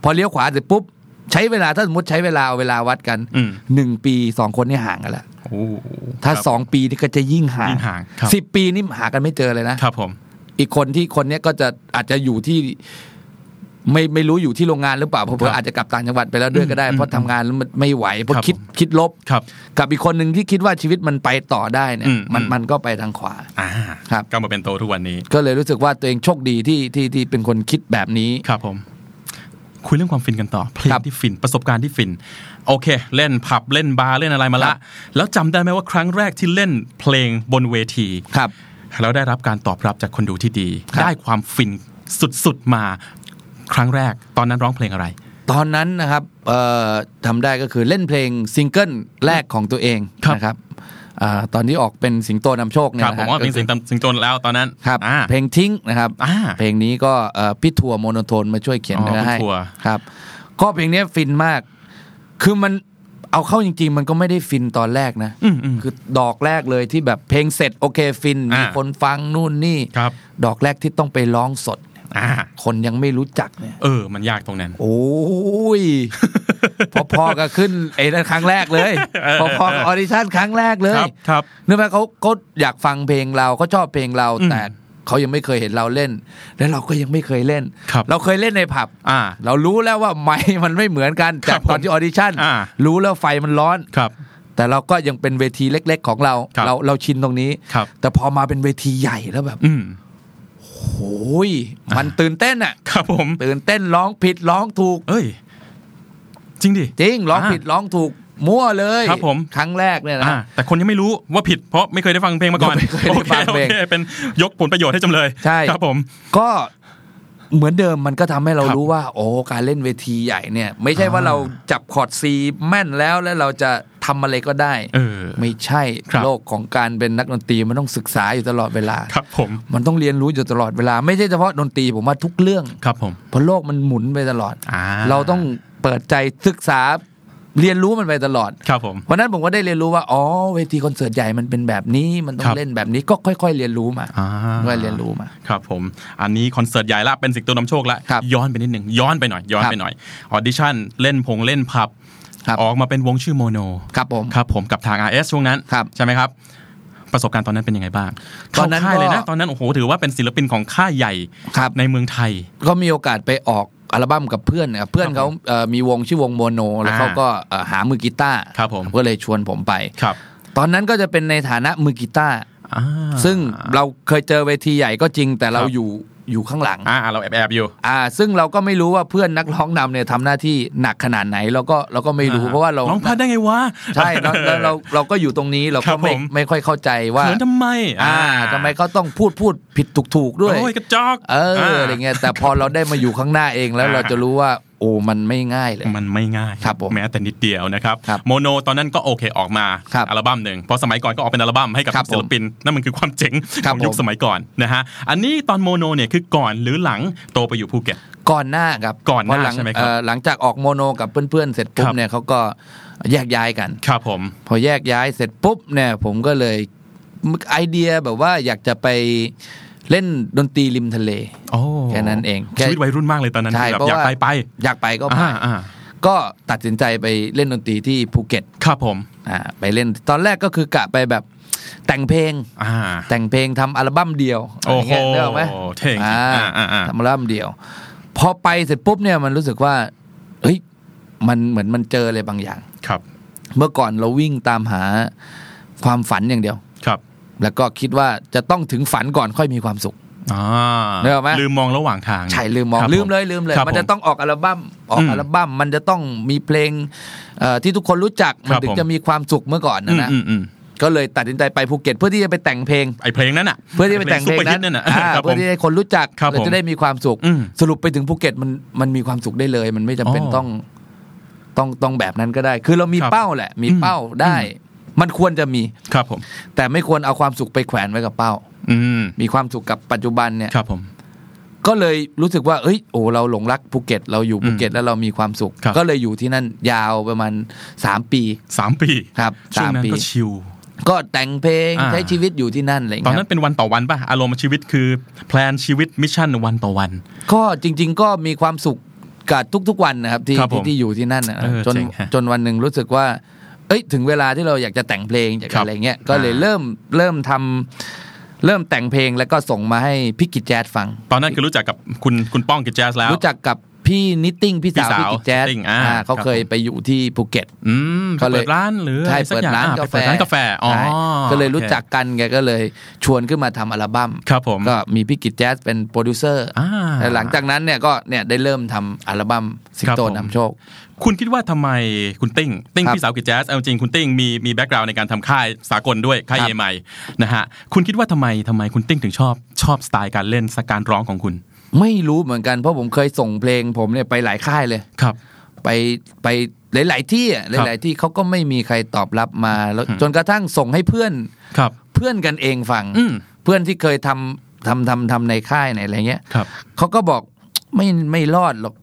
Speaker 3: พอเลี้ยวขวาเสร็จปุ๊บ ใช้เวลาถ้าสมมติใช้เวลาเอาเวลาวัดกัน
Speaker 2: อืม
Speaker 3: หนึ่งปีสองคนนี่ห่างกันแล้ว
Speaker 2: โอ้
Speaker 3: ถ้า
Speaker 2: ครับ
Speaker 3: สองปีนี่ก็จะยิ่งห่าง
Speaker 2: ยิ่งห่างครับ
Speaker 3: สิบปีนี่หากันไม่เจอเลยนะ
Speaker 2: ครับผม
Speaker 3: อีกคนที่คนเนี้ยก็จะอาจจะอยู่ที่ไม่ไม่รู้อยู่ที่โรงงานหรือเปล่าเพราะ
Speaker 2: ครับ
Speaker 3: อาจจะกลับต่างจังหวัดไปแล้วด้วยก็ได้
Speaker 2: อืม
Speaker 3: เพราะทำงานแล้วมันไม่ไหวเพราะ
Speaker 2: ครับ
Speaker 3: คิด
Speaker 2: ผม
Speaker 3: คิดลบ
Speaker 2: ครับ
Speaker 3: กับอีกคนหนึ่งที่คิดว่าชีวิตมันไปต่อได้เนี่ย
Speaker 2: อืม
Speaker 3: มัน
Speaker 2: อืม
Speaker 3: มันก็ไปทางขวา
Speaker 2: อ่า
Speaker 3: ครับ
Speaker 2: ก็มาเป็นโตทุกวันนี้
Speaker 3: ก็เลยรู้สึกว่าตัวเองโชคดีที่ที่ที่เป็นคนคิดแบบนี้
Speaker 2: ครับผม คุยเรื่องความฟินกันต่อเพลง
Speaker 3: ครับ
Speaker 2: ที่ฟินประสบการณ์ที่ฟิน โอเค เล่นผับเล่นบาร์เล่นอะไรมา
Speaker 3: ครั
Speaker 2: ละ
Speaker 3: บ
Speaker 2: แล้วจำได้ไหมว่าครั้งแรกที่เล่นเพลงบนเวที
Speaker 3: ครับ
Speaker 2: แล้วได้รับการตอบรับจากคนดูที่ดี
Speaker 3: ครับ
Speaker 2: ได้ความฟินสุดๆมาครั้งแรก ตอนนั้นร้องเพลงอะไร
Speaker 3: ตอนนั้นนะครับเอ่อทำได้ก็คือเล่นเพลงซิงเกิลแรกของตัวเอง
Speaker 2: ครับ
Speaker 3: นะครับ อ่าตอนที่ออกเป็นสิงโตนำโชคเนี่
Speaker 2: ค
Speaker 3: ย
Speaker 2: รับ
Speaker 3: นะ
Speaker 2: ผม
Speaker 3: ฮะ
Speaker 2: ว่าเป็น
Speaker 3: ก็คือ
Speaker 2: สิงตสิงโตแล้วตอนนั้น
Speaker 3: ครับ
Speaker 2: อ่า
Speaker 3: เพลงทิ้งนะครับ
Speaker 2: อ่า
Speaker 3: เพลงนี้ก็เอ่อพี่ทัวร์โมโนโทนมาช่วยเขียน
Speaker 2: อ๋อ
Speaker 3: เนื้อให้
Speaker 2: พี่ทัวร์
Speaker 3: ครับก็เพลงนี้ฟินมาก คือมันเอาเข้าจริงๆ มันก็ไม่ได้ฟินตอนแรกนะ
Speaker 2: อืมอืม
Speaker 3: คือดอกแรกเลยที่แบบเพลงเสร็จโอเคฟินมี
Speaker 2: อ่า
Speaker 3: คนฟังนู่นนี่
Speaker 2: ครับ
Speaker 3: ดอกแรกที่ต้องไปร้องสด
Speaker 2: อ่า
Speaker 3: คนยังไม่รู้จักเนี่ย
Speaker 2: เออ มันยากตรงนั้น
Speaker 3: โอ้ยพอๆกับขึ้นไอ้นั่นครั้งแรกเลยพอๆกับออดิชั่นครั้งแรกเลย
Speaker 2: ครับครับ
Speaker 3: นึกไหมเขาเขาอยากฟังเพลงเราเขาชอบเพลงเรา
Speaker 2: อืม
Speaker 3: แต่เขายังไม่เคยเห็นเราเล่น และเราก็ยังไม่เคยเล่น
Speaker 2: ครับ
Speaker 3: เราเคยเล่นในผับ
Speaker 2: อ่า
Speaker 3: เรารู้แล้วว่าไมค์มันไม่เหมือนกัน
Speaker 2: ครั
Speaker 3: จา
Speaker 2: บ
Speaker 3: กตอนที่ออดิชั่น
Speaker 2: อ่า
Speaker 3: รู้แล้วไฟมันร้อน
Speaker 2: ครับ
Speaker 3: แต่เราก็ยังเป็นเวทีเล็ก ๆ ของเรา
Speaker 2: ครับ
Speaker 3: เราเราชินตรงนี้
Speaker 2: ครับ
Speaker 3: แต่พอมาเป็นเวทีใหญ่แล้วแบบ
Speaker 2: อืม
Speaker 3: โอ้ยมันตื่นเต้นอะ
Speaker 2: ครับผม
Speaker 3: ตื่นเต้นร้องผิดร้องถูก
Speaker 2: เอ้ย จริงดิ
Speaker 3: จริงร้อง
Speaker 2: อ่า
Speaker 3: ผิดร้องถูกมั่วเลย
Speaker 2: ครับผม
Speaker 3: ครั้งแรกเนี่ยนะ
Speaker 2: อ่าแต่คนยังไม่รู้ว่าผิดเพราะไม่เคยได้ฟังเพลงมาก่อน
Speaker 3: ไม่เคยได้ฟังเพลง
Speaker 2: โอคโอคเป็นยกผลประโยชน์ให้จำเลย
Speaker 3: ใช่
Speaker 2: ครับผม
Speaker 3: ก็เหมือนเดิมมันก็ทำให้เรา
Speaker 2: ครับ
Speaker 3: รู้ว่า โอ้การเล่นเวทีใหญ่เนี่ย ไม่ใช่ว่า
Speaker 2: อ่า
Speaker 3: เราจับคอร์ดซีแม่นแล้วแล้วเราจะ ทำอะไรก็ได้
Speaker 2: เออ
Speaker 3: ไม่ใช่
Speaker 2: ครับ
Speaker 3: โลกของการเป็นนักดนตรีมันต้องศึกษาอยู่ตลอดเวลา
Speaker 2: ครับผม
Speaker 3: มันต้องเรียนรู้อยู่ตลอดเวลา ไม่ใช่เฉพาะดนตรีผมว่าทุกเรื่อง
Speaker 2: ครับผม
Speaker 3: เพราะโลกมันหมุนไปตลอด
Speaker 2: อ่า
Speaker 3: เราต้องเปิดใจศึกษาเรียนรู้มันไปตลอด
Speaker 2: ครับผม
Speaker 3: วันนั้นผมก็ได้เรียนรู้ว่า อ๋อ เวทีคอนเสิร์ตใหญ่มันเป็นแบบนี้ มันต้อ
Speaker 2: ครั
Speaker 3: ง
Speaker 2: บ
Speaker 3: เล่นแบบนี้ ก็ค่อย ๆ เรียนรู้มา
Speaker 2: อ่า
Speaker 3: ค่อยๆเรียนรู้มา
Speaker 2: ครับผม อันนี้คอนเสิร์ตใหญ่ละ เป็นสิงโตนำโชคละ
Speaker 3: ครับ
Speaker 2: ย้อนไปนิดหนึ่ง ย้อนไปหน่อย ย้อน
Speaker 3: ครับ
Speaker 2: ไปหน่อย ออดิชั่น เล่นพงเล่นผับ
Speaker 3: ครับ
Speaker 2: ออกมาเป็นวงชื่อโมโน
Speaker 3: ครับผม
Speaker 2: ครับผมกับทาง RS ช่วงนั้น
Speaker 3: ครับ
Speaker 2: ใช่ไหมครับประสบการณ์ตอนนั้นเป็นยังไงบ้าง
Speaker 3: ตอนนั้น
Speaker 2: เข้าค่ายเลยนะ
Speaker 3: ก็
Speaker 2: ตอนนั้นโอ้โหถือว่าเป็นศิลปินของค่ายใหญ่
Speaker 3: ครับ
Speaker 2: ในเมืองไทย
Speaker 3: ก็มีโอกาสไปออกอัลบั้มกับเพื่อนนะครับเพื่อนเขาเอ่อมีวงชื่อวงโมโน แล้ว
Speaker 2: อ่า
Speaker 3: เขาก็เอ่อหามือกีตาร์
Speaker 2: ครับผม
Speaker 3: ก็เลยชวนผมไป
Speaker 2: ครับ
Speaker 3: ตอนนั้นก็จะเป็นในฐานะมือกีตาร์
Speaker 2: อ่า
Speaker 3: ซึ่งเราเคยเจอเวทีใหญ่ก็จริงแต่เรา
Speaker 2: ครับ
Speaker 3: อยู่ อยู่ข้างหลัง
Speaker 2: อ่าเราแอบแอบๆอยู่
Speaker 3: อ่า ซึ่งเราก็ไม่รู้ว่าเพื่อนนักร้องนำเนี่ยทำหน้าที่หนักขนาดไหนเราก็เราก็ไม่รู้เพราะว่าเรา
Speaker 2: ร้องพลาดได้ไงวะ
Speaker 3: ใช่แล้วแล้วเราเราก็อยู่ตรงนี้เรา
Speaker 2: ครั
Speaker 3: ก็
Speaker 2: บ
Speaker 3: ไม่
Speaker 2: ผม
Speaker 3: ไม่ค่อยเข้าใจว่า
Speaker 2: เขินทำไม
Speaker 3: อ่าทำไมเขาต้องพูดพูดผิดถูกถูกๆด้วย
Speaker 2: โอ้ยกระจอก
Speaker 3: เอออะไรเงี้ยแต่พอเราได้มาอยู่ข้างหน้าเองแล้ว
Speaker 2: อ่า
Speaker 3: เราจะรู้ว่า โอ้มันไม่ง่ายเลย
Speaker 2: มันไม่ง่าย
Speaker 3: ครับผม
Speaker 2: แม้แต่นิดเดียวนะครับ
Speaker 3: ครับ
Speaker 2: โมโนตอนนั้นก็โอเคออกมา
Speaker 3: ครับ
Speaker 2: อัลบั้มหนึ่งเพราะสมัยก่อนก็ออกเป็นอัลบั้มให้กับ
Speaker 3: ครับ
Speaker 2: ศิลปินนั่นมันคือความเจ๋ง
Speaker 3: ครั
Speaker 2: ข
Speaker 3: บ
Speaker 2: องยุค
Speaker 3: ผม
Speaker 2: สมัยก่อนนะฮะอันนี้ตอนโมโนเนี่ยคือก่อนหรือหลังโตไปอยู่ภูเก็ต
Speaker 3: ก่อนหน้าครับ
Speaker 2: ก่อนหน้า
Speaker 3: เพระลัง
Speaker 2: ใช่ไหมครับ
Speaker 3: เอ่อหลังจากออกโมโนกับเพื่อนๆเสร็จปุ๊
Speaker 2: ค
Speaker 3: บ
Speaker 2: รับ
Speaker 3: เนี่ยเขาก็แยกย้ายกัน
Speaker 2: ครับผม
Speaker 3: พอแยกย้ายเสร็จปุ๊บเนี่ยผมก็เลยไอเดียแบบว่าอยากจะไป เล่นดนตรีริมทะเล
Speaker 2: โอ้
Speaker 3: แค่นั้นเองแค่
Speaker 2: ชีวิตวัยรุ่นมากเลยตอนนั้น
Speaker 3: ใช่
Speaker 2: คือแบบ
Speaker 3: เพราะ
Speaker 2: อยาก
Speaker 3: ว่า
Speaker 2: ไปไป
Speaker 3: อยากไปก็ไป
Speaker 2: อ่าอ่า
Speaker 3: ก็ตัดสินใจไปเล่นดนตรีที่ภูเก็ต
Speaker 2: ครับผม
Speaker 3: อ่าไปเล่นตอนแรกก็คือกะไปแบบแต่งเพลง
Speaker 2: อ่า
Speaker 3: แต่งเพลงทำอัลบั้มเดียวะไร
Speaker 2: โอ้โห
Speaker 3: เงี้ยนึกออกไหม
Speaker 2: เท่ง
Speaker 3: อ่า
Speaker 2: อ่าอ่าอ่า
Speaker 3: ทำอัลบั้มเดียว พอไปเสร็จปุ๊บเนี่ยมันรู้สึกว่าเฮ้ยมันเหมือนมันเจออะไรบางอย่าง
Speaker 2: ครับ
Speaker 3: เมื่อก่อนเราวิ่งตามหาความฝันอย่างเดียว
Speaker 2: ครับ
Speaker 3: พ แล้วก็คิดว่าจะต้องถึงฝันก่อนค่อยมีความสุข
Speaker 2: อ่า
Speaker 3: นึกออกไหม
Speaker 2: ลืมมองระหว่างทาง
Speaker 3: ใช่ลืมมอง
Speaker 2: ครับ
Speaker 3: ลืมเลยลืมเลย
Speaker 2: ครับ
Speaker 3: มันจะ
Speaker 2: ผ
Speaker 3: ต้องออกอัลบั้มออก
Speaker 2: อืม
Speaker 3: อัลบั้มมันจะต้องมีเพลงเอ่อที่ทุกคนรู้จัก
Speaker 2: ค
Speaker 3: มั
Speaker 2: รั
Speaker 3: น
Speaker 2: บ
Speaker 3: ถึง
Speaker 2: ผม
Speaker 3: จะมีความสุขเมื่อก่อน
Speaker 2: อื
Speaker 3: นะ
Speaker 2: ม
Speaker 3: นะ
Speaker 2: อืมอืม
Speaker 3: ก็เลยตัดสินใจไปภูเก็ตเพื่อที่จะไปแต่งเพลง
Speaker 2: ไอเพลงนั้นอะ
Speaker 3: เพื่อที่จะไปแต่งเพลง
Speaker 2: ซุปปอร์ฮิ
Speaker 3: นั้น
Speaker 2: นั่นน่ะ
Speaker 3: อ่า
Speaker 2: ครับ
Speaker 3: เพื่อที่ให้คนรู้จัก
Speaker 2: ครับ
Speaker 3: เรา
Speaker 2: ผม
Speaker 3: จะได้มีความสุข
Speaker 2: อืม
Speaker 3: สรุปไปถึงภูเก็ตมันมันมีความสุขได้เลย มันไม่จำเป็น
Speaker 2: อ๋อ
Speaker 3: ต้องต้องต้องแบบนั้นก็ได้ คือเรามี
Speaker 2: ครับ
Speaker 3: เป้าแหละ มี
Speaker 2: อืม
Speaker 3: เป้าได้ มันควรจะมี
Speaker 2: ครับผม
Speaker 3: แต่ไม่ควรเอาความสุขไปแขวนไว้กับเป้า
Speaker 2: อืม
Speaker 3: มีความสุขกับปัจจุบันเนี่ย
Speaker 2: ครับผม
Speaker 3: ก็เลยรู้สึกว่าเอ้ยโอ้เราหลงรักภูเก็ต เราอยู่ภูเก็ตแล้วเรามีความสุข
Speaker 2: ครับ
Speaker 3: ก็เลยอยู่ที่นั่นยาวประมาณสามปี
Speaker 2: สามปี
Speaker 3: ครับ
Speaker 2: ช่ว
Speaker 3: สางม
Speaker 2: นั้น
Speaker 3: ปี
Speaker 2: ก็ชิล
Speaker 3: ก็แต่งเพลง
Speaker 2: อ่า
Speaker 3: ใช้ชีวิตอยู่ที่นั่นอะไรอย่าง
Speaker 2: ตอน
Speaker 3: เงี้ย
Speaker 2: นั้นเป็นวันต่อวันป่ะอารมณ์ชีวิตคือplan ชีวิต mission วันต่อวัน
Speaker 3: ก็จริง ๆ ก็มีความสุขกับทุกๆวันนะครับที่
Speaker 2: ครับผม
Speaker 3: ที่ที่อยู่ที่นั่นนะ
Speaker 2: เออ
Speaker 3: จน
Speaker 2: เจ๋งฮะ
Speaker 3: จนวันหนึ่งรู้สึกว่า เอ้ยถึงเวลาที่เราอยากจะแต่งเพลงอยาก
Speaker 2: ครั
Speaker 3: จะ
Speaker 2: บ
Speaker 3: อะไรเงี้ยก็เลย
Speaker 2: อ่า
Speaker 3: เริ่มเริ่มทำเริ่มแต่งเพลงแล้วก็ส่งมาให้พี่กิจแจ๊สฟัง
Speaker 2: ตอนนั้นคือรู้จักกับคุณคุณป้องกิจแจ๊สแล้ว
Speaker 3: รู้จักกับ พี่นิตติ้งพี่สาว
Speaker 2: พี่สาว
Speaker 3: พี่กิจแจ๊ส
Speaker 2: Knitting อ่า
Speaker 3: อ่าเขา
Speaker 2: ครับ
Speaker 3: เคยไปอยู่ที่ภูเก็ต
Speaker 2: อืม
Speaker 3: ก็เลย
Speaker 2: เปิดร้านหรือ
Speaker 3: ใช่
Speaker 2: อะไรสัก
Speaker 3: เปิด
Speaker 2: อย่าง
Speaker 3: ร้าน
Speaker 2: อ่
Speaker 3: กา
Speaker 2: ไป
Speaker 3: แฟ
Speaker 2: เปิดร้านกาแฟอ๋อ
Speaker 3: ใช่ก็เลยรู้จักกัน โอเคแกก็เลยชวนขึ้นมาทำอัลบั้ม
Speaker 2: ครับผม
Speaker 3: ก็มีพี่กิจแจ๊สเป็นโปรดิวเซอร์
Speaker 2: อ่า
Speaker 3: แต่หลังจากนั้นเนี่ยก็เนี่ยได้เริ่มทำอัลบั้มสิงโตนำโชค
Speaker 2: ครับผมคุณคิดว่าทำไมคุณติ้งติ้ง
Speaker 3: ครับ
Speaker 2: พี่สาวกิจแจ๊สเอาจริงคุณติ้งมีมี background ในการทำค่ายสากลด้วยค่าย
Speaker 3: ครับ
Speaker 2: เอไมนะฮะคุณคิดว่าทำไมทำไมคุณติ้งถึงชอบชอบสไตล์การเล่นสการร้องของคุณ
Speaker 3: ไม่รู้เหมือนกันเพราะผมเคยส่งเพลง ผมเนี่ยไปหลายค่ายเลย
Speaker 2: ครับ
Speaker 3: ไปไปหลาย ๆ ที่อะหลาย ๆ ที่เขาก็ไม่มีใครตอบรับมาแล้ว
Speaker 2: อืม
Speaker 3: จนกระทั่งส่งให้เพื่อน
Speaker 2: ครับ
Speaker 3: เพื่อนกันเองฟัง
Speaker 2: อืม
Speaker 3: เพื่อนที่เคยทำทำทำทำในค่ายในอะไรเงี้ย
Speaker 2: ครับ
Speaker 3: เขาก็บอกไม่ไม่รอดหรอก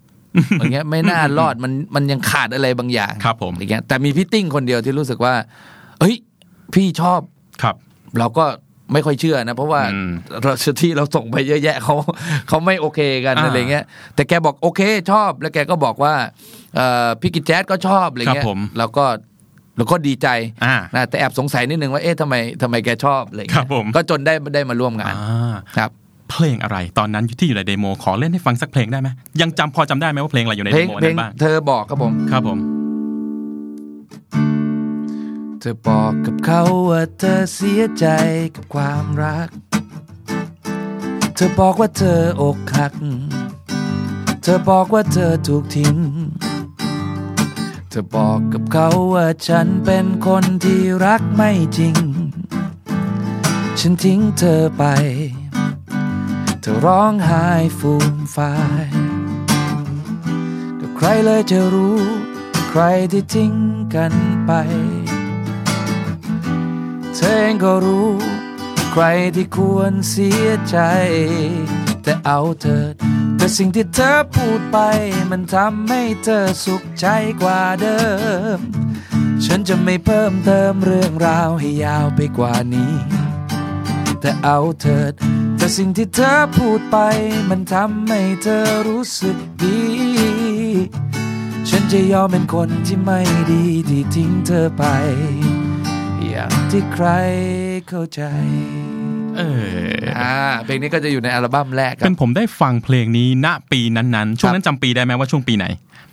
Speaker 3: อย่างเงี้ยไม่น่ารอดมันมันยังขาดอะไรบางอย่าง
Speaker 2: ครับ ผม
Speaker 3: อย่างเงี้ยแต่มีพี่ติ้งคนเดียวที่รู้สึกว่า เอ้ย พี่ชอบ
Speaker 2: ครับ
Speaker 3: เราก็ ไม่ค่อยเชื่อนะ เพราะว่า
Speaker 2: อืม
Speaker 3: เราที่เราส่งไปเยอะแยะเขาเขาไม่โอเคกัน
Speaker 2: อ่า
Speaker 3: อะไรเงี้ย แต่แกบอกโอเคชอบ แล้วแกก็บอกว่าเอ่อพี่กิจแจ๊สก็ชอบอะไรเงี้ย
Speaker 2: ค
Speaker 3: ย
Speaker 2: รับผม
Speaker 3: เราก็เราก็ดีใจ
Speaker 2: อ่า
Speaker 3: นะแต่แอบสงสัยนิดนึงว่าเอ๊ะทำไมทำไมแกชอบอะไรเงี้ยครับ
Speaker 2: ผม
Speaker 3: ก็จนได้ได้มาร่วมงาน
Speaker 2: อ่า
Speaker 3: ครับ
Speaker 2: เพลงอะไรตอนนั้นที่อยู่ใน demo ขอเล่นให้ฟังสักเพลงได้ไหมยังจำพอจำได้ไหมว่าเพลงอะไรอยู่ใน
Speaker 3: เพลง
Speaker 2: demo
Speaker 3: เพล
Speaker 2: นั้นบ้าง
Speaker 3: เธอบอกครับผม
Speaker 2: ครับผม
Speaker 3: เธอบอกกับเขาว่าเธอเสียใจกับความรัก เธอบอกว่าเธออกหัก เธอบอกว่าเธอถูกทิ้ง เธอบอกกับเขาว่าฉันเป็นคนที่รักไม่จริง ฉันทิ้งเธอไป เธอร้องไห้ฟูมฟายก็ใครเลยจะรู้ใครที่ทิ้งกันไป เธอเองก็รู้ ใครที่ควรเสียใจ แต่เอาเถิดแต่สิ่งที่เธอพูดไป มันทำให้เธอสุขใจกว่าเดิม ฉันจะไม่เพิ่มเติมเรื่องราวให้ยาวไปกว่านี้ แต่เอาเถิดแต่สิ่งที่เธอพูดไป มันทำให้เธอรู้สึกดี ฉันจะยอมเป็นคนที่ไม่ดีที่ทิ้งเธอไป อย่างที่ใครเข้าใจ
Speaker 2: เออ
Speaker 3: อ่าเพลงนี้ก็จะอยู่ในอัลบั้มแรกครั
Speaker 2: เป็
Speaker 3: บ
Speaker 2: นผมได้ฟังเพลงนี้ณปีนั้นๆ ช่วงนั้นจำปีได้ไหมว่าช่วงปีไหน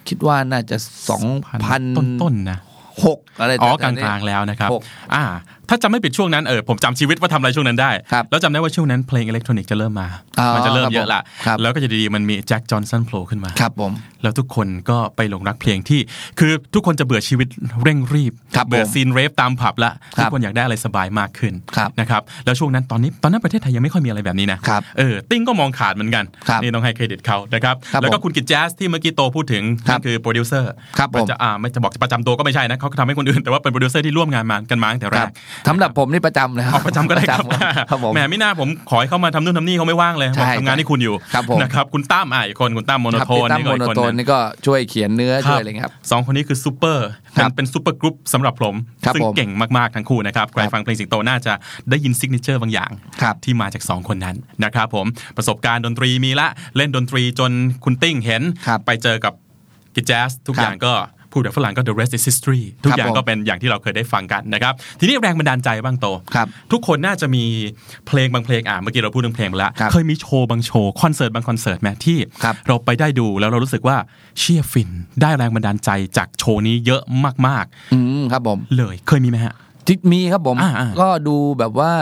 Speaker 3: คิดว่าน่าจะสองพัน
Speaker 2: ต้นๆนะ
Speaker 3: หกอะไร
Speaker 2: อ๋อก
Speaker 3: แถ
Speaker 2: ลาว
Speaker 3: ๆนี้
Speaker 2: งๆแล้วนะครับ
Speaker 3: หก
Speaker 2: อ่า ถ้าจำไม่ผิดช่วงนั้นเออผมจำชีวิตว่าทำอะไรช่วงนั้นได้
Speaker 3: ครับ
Speaker 2: แล้วจำได้ว่าช่วงนั้นเพลงอิเล็กทรอนิกส์จะเริ่มมา
Speaker 3: อ๋อ
Speaker 2: มันจะเริ่มเยอะละ
Speaker 3: ครับ
Speaker 2: แล้วก็จะดีๆมันมี Jack Johnson โผล่ขึ้นมา
Speaker 3: ครับผม
Speaker 2: แล้วทุกคนก็ไปหลงรักเพลงที่ คือทุกคนจะเบื่อชีวิตเร่งรีบ
Speaker 3: ครับ
Speaker 2: เบื่อ scene rave ตามผับละ
Speaker 3: ครั
Speaker 2: ทุ
Speaker 3: บ
Speaker 2: กคนอยากได้อะไรสบายมากขึ้น
Speaker 3: ครับ
Speaker 2: นะครับแล้วช่วงนั้นตอนนี้ตอนนั้นประเทศไทยยังไม่ค่อยมีอะไรแบบนี้นะครับเออติ้งก็มองขาดเหมือนกัน
Speaker 3: ครับ
Speaker 2: นี่ต้องให้เครดิตเขานะครับ
Speaker 3: ครับ
Speaker 2: แล้วก็
Speaker 3: ผม
Speaker 2: คุณกิจแจ๊สที่เมื่อกี้โตพูดถึง
Speaker 3: ครั
Speaker 2: นั่
Speaker 3: บ
Speaker 2: นคือโปรดิวเซอร์
Speaker 3: ครับผม
Speaker 2: จะอ่าไม่จะบอกจะประจำตัวก็ไม่ใช่นะเขาทำให้คนอื่นแต่ว่าเป็นโปรดิวเซอร์ที่ร่วมงานมากันมาตั้งแต่แร
Speaker 3: ครับ
Speaker 2: ก
Speaker 3: สำหรับผมนี่ประจำเลยค
Speaker 2: อ
Speaker 3: รั
Speaker 2: อบกประจำก็ได้ครับ
Speaker 3: ครับผม
Speaker 2: แหมไม่น่าผมขอให้เขามาทำนู่นทำนี่เขาไม่ว่างเลย
Speaker 3: ใช่
Speaker 2: บอกทำงานที่คุณอยู่
Speaker 3: ครับผม
Speaker 2: นะครับคุณตั้มอะอีกคนคุณตั้มโมโน
Speaker 3: ครับ
Speaker 2: โท
Speaker 3: พี่
Speaker 2: น
Speaker 3: ตั้ม
Speaker 2: นี่
Speaker 3: โม
Speaker 2: ก็อี
Speaker 3: โน
Speaker 2: กคน
Speaker 3: โท
Speaker 2: ห
Speaker 3: น
Speaker 2: นึง
Speaker 3: นี่ก็ช่วยเขียนเนื้อ
Speaker 2: ค
Speaker 3: ช่
Speaker 2: รั
Speaker 3: วย
Speaker 2: บ
Speaker 3: อะไรเงี้ยครับ
Speaker 2: สองคนนี้คือซูเปอร์
Speaker 3: ครับ
Speaker 2: เป็นซูเปอร์กรุ๊ปสำหรับผม
Speaker 3: ครับ
Speaker 2: ซึ่ง
Speaker 3: ผม
Speaker 2: เก่งมากๆทั้งคู่นะครับใคร
Speaker 3: ครับ
Speaker 2: ฟังเพลงสิงโตน่าจะได้ยินซิกเนเจอร์บางอย่าง
Speaker 3: ครับ
Speaker 2: ที่มาจาก 2 คนนั้นนะครับผมประสบการณ์ดนตรีมีละเล่นดนตรีจนคุณติ้งเห็น
Speaker 3: ครับ
Speaker 2: ไปเจอกับกิจแจ๊สทุก
Speaker 3: ครับ
Speaker 2: อย่างก็ พูดแบบฝรั่งก็ the rest is history ทุกอย่าง
Speaker 3: ผม
Speaker 2: ก็เป็นอย่างที่เราเคยได้ฟังกันนะครับ ทีนี้แรงบันดาลใจบ้างโต
Speaker 3: ครับ
Speaker 2: ทุกคนน่าจะมีเพลงบางเพลงอะเมื่อกี้เราพูดถึงเพลงไปแล้ว
Speaker 3: ครับ
Speaker 2: เคยมีโชว์บางโชว์คอนเสิร์ตบางคอนเสิร์ตไหมที่
Speaker 3: ครับ
Speaker 2: เราไปได้ดูแล้วเรารู้สึกว่าเชี่ยฟิน ได้แรงบันดาลใจจากโชว์นี้เยอะมาก
Speaker 3: อืมครับผม
Speaker 2: ๆเลยเคยมีไหมฮะ
Speaker 3: ที่มีครับผม
Speaker 2: อ่าอ่า
Speaker 3: ก็ดูแบบว่า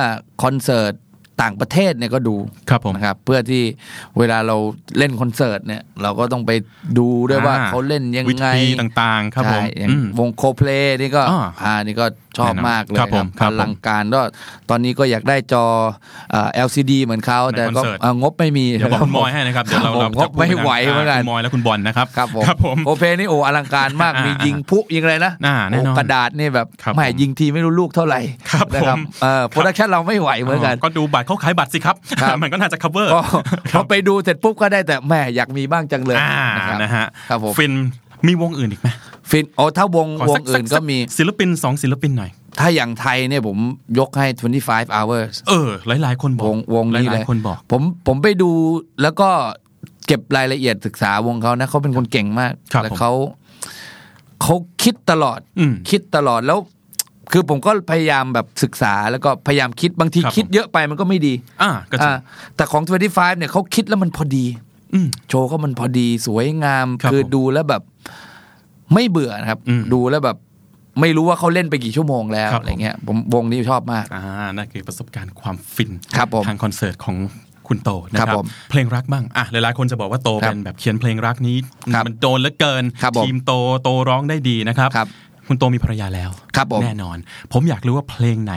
Speaker 3: คอนเสิร์ต ต่างประเทศเนี่ยก็ดู
Speaker 2: ครับผม
Speaker 3: นะครับ เพื่อที่เวลาเราเล่นคอนเสิร์ตเนี่ย เราก็ต้องไปดูด้วยว่า
Speaker 2: อ่า
Speaker 3: เขาเล่นยังไงวิ
Speaker 2: ธีต่างๆ ครับผม
Speaker 3: ใช่อย่าง
Speaker 2: อืม
Speaker 3: วงโคเพลนี่ก็
Speaker 2: อ่า
Speaker 3: อ่านี่ก็ชอบ
Speaker 2: แน่นอน
Speaker 3: มากเลย
Speaker 2: ครับผม
Speaker 3: อลังการ
Speaker 2: ครับผม
Speaker 3: ก็ตอนนี้ก็อยากได้จอเอ่อ LCD เหมือนเขา
Speaker 2: ใน
Speaker 3: แต่ก็
Speaker 2: คอนเสิร์ต
Speaker 3: เอ่องบไม่มี
Speaker 2: เดี๋ยวบอกคุณมอยให้นะครับเดี๋ยวเรา
Speaker 3: ค
Speaker 2: รั
Speaker 3: บผมเรางบไม่ไหวเหมือนกัน
Speaker 2: คุณมอยและคุณบอลนะครับ
Speaker 3: ครับผม
Speaker 2: ครับผม
Speaker 3: โอเพนี่โออลังการมาก
Speaker 2: อ่ามี
Speaker 3: มียิงพลุยิงอะไรนะ
Speaker 2: อ่าแน่นอน
Speaker 3: โอ้กระดาษนี่แบบ
Speaker 2: ครับ
Speaker 3: ไม่
Speaker 2: ผม
Speaker 3: ยิงทีไม่รู้ลูกเท่าไหร่
Speaker 2: ครับ
Speaker 3: นะ
Speaker 2: ผม
Speaker 3: เออ production เราไม่ไหวเหมือนกัน
Speaker 2: ก็ดูบัตรเขาขายบัตรสิครับ
Speaker 3: ครับ
Speaker 2: มันก็น่าจะ cover
Speaker 3: ก็พอไปดูเสร็จปุ๊บก็ได้แต่แม่อยากมีบ้างจังเลย
Speaker 2: อ่า
Speaker 3: นะครับ
Speaker 2: นะฮะ
Speaker 3: ครับผม
Speaker 2: ฟิน มีวงอื่นอีกไหม
Speaker 3: ฟินโอ้ถ้าวง
Speaker 2: ขอ
Speaker 3: ว
Speaker 2: สั
Speaker 3: งอื่น
Speaker 2: สั
Speaker 3: ก็มี
Speaker 2: ศิลปินสองศิลปินหน่อย
Speaker 3: ถ้าอย่างไทยเนี่ยผมยกให้ 25 hours
Speaker 2: เออ หลาย ๆ คนบอก
Speaker 3: วงวงนี้
Speaker 2: ห
Speaker 3: เล
Speaker 2: ลาย
Speaker 3: ย
Speaker 2: ๆคนบอก
Speaker 3: ผมผมไปดูแล้วก็เก็บรายละเอียดศึกษาวงเขานะเขาเป็นคนเก่งมาก
Speaker 2: ครับ
Speaker 3: แล้ว
Speaker 2: ผม
Speaker 3: เขาเขาคิดตลอด
Speaker 2: อืม
Speaker 3: คิดตลอดแล้ว คือผมก็พยายามแบบศึกษาแล้วก็พยายามคิดบางที
Speaker 2: ครับ
Speaker 3: คิดเยอะไปมันก็ไม่ดี
Speaker 2: อ่าก็จริง
Speaker 3: อ่าแต่ของ25เนี่ยเขาคิดแล้วมันพอดี
Speaker 2: อืม
Speaker 3: โชว์ก็มันพอดีสวยงาม
Speaker 2: ครับ
Speaker 3: คือ
Speaker 2: ผม
Speaker 3: ดูแล้วแบบ ไม่เบื่อนะครับ
Speaker 2: อืม
Speaker 3: ดูแล้วแบบไม่รู้ว่าเขาเล่นไปกี่ชั่วโมงแล้ว
Speaker 2: ครับ
Speaker 3: อะไรเงี้ยผมวงนี้ชอบมาก
Speaker 2: อ่านั่นคือประสบการณ์ความฟิน
Speaker 3: ครับผม
Speaker 2: ทางคอนเสิร์ตของคุณโตนะค
Speaker 3: ครั
Speaker 2: รับบ
Speaker 3: ผม
Speaker 2: เพลงรักบ้างอะหลายๆคนจะบอกว่าโต
Speaker 3: ครับ
Speaker 2: เป็นแบบเขียนเพลงรักนี้
Speaker 3: ครับ
Speaker 2: มันโดนเหลือเกิน
Speaker 3: ครับผม
Speaker 2: ทีมโตโตร้องได้ดีนะครับ
Speaker 3: ครับ
Speaker 2: คุณโตมีภรรยาแล้ว
Speaker 3: ครับผม
Speaker 2: แน่นอน ผมอยากรู้ว่าเพลงไหน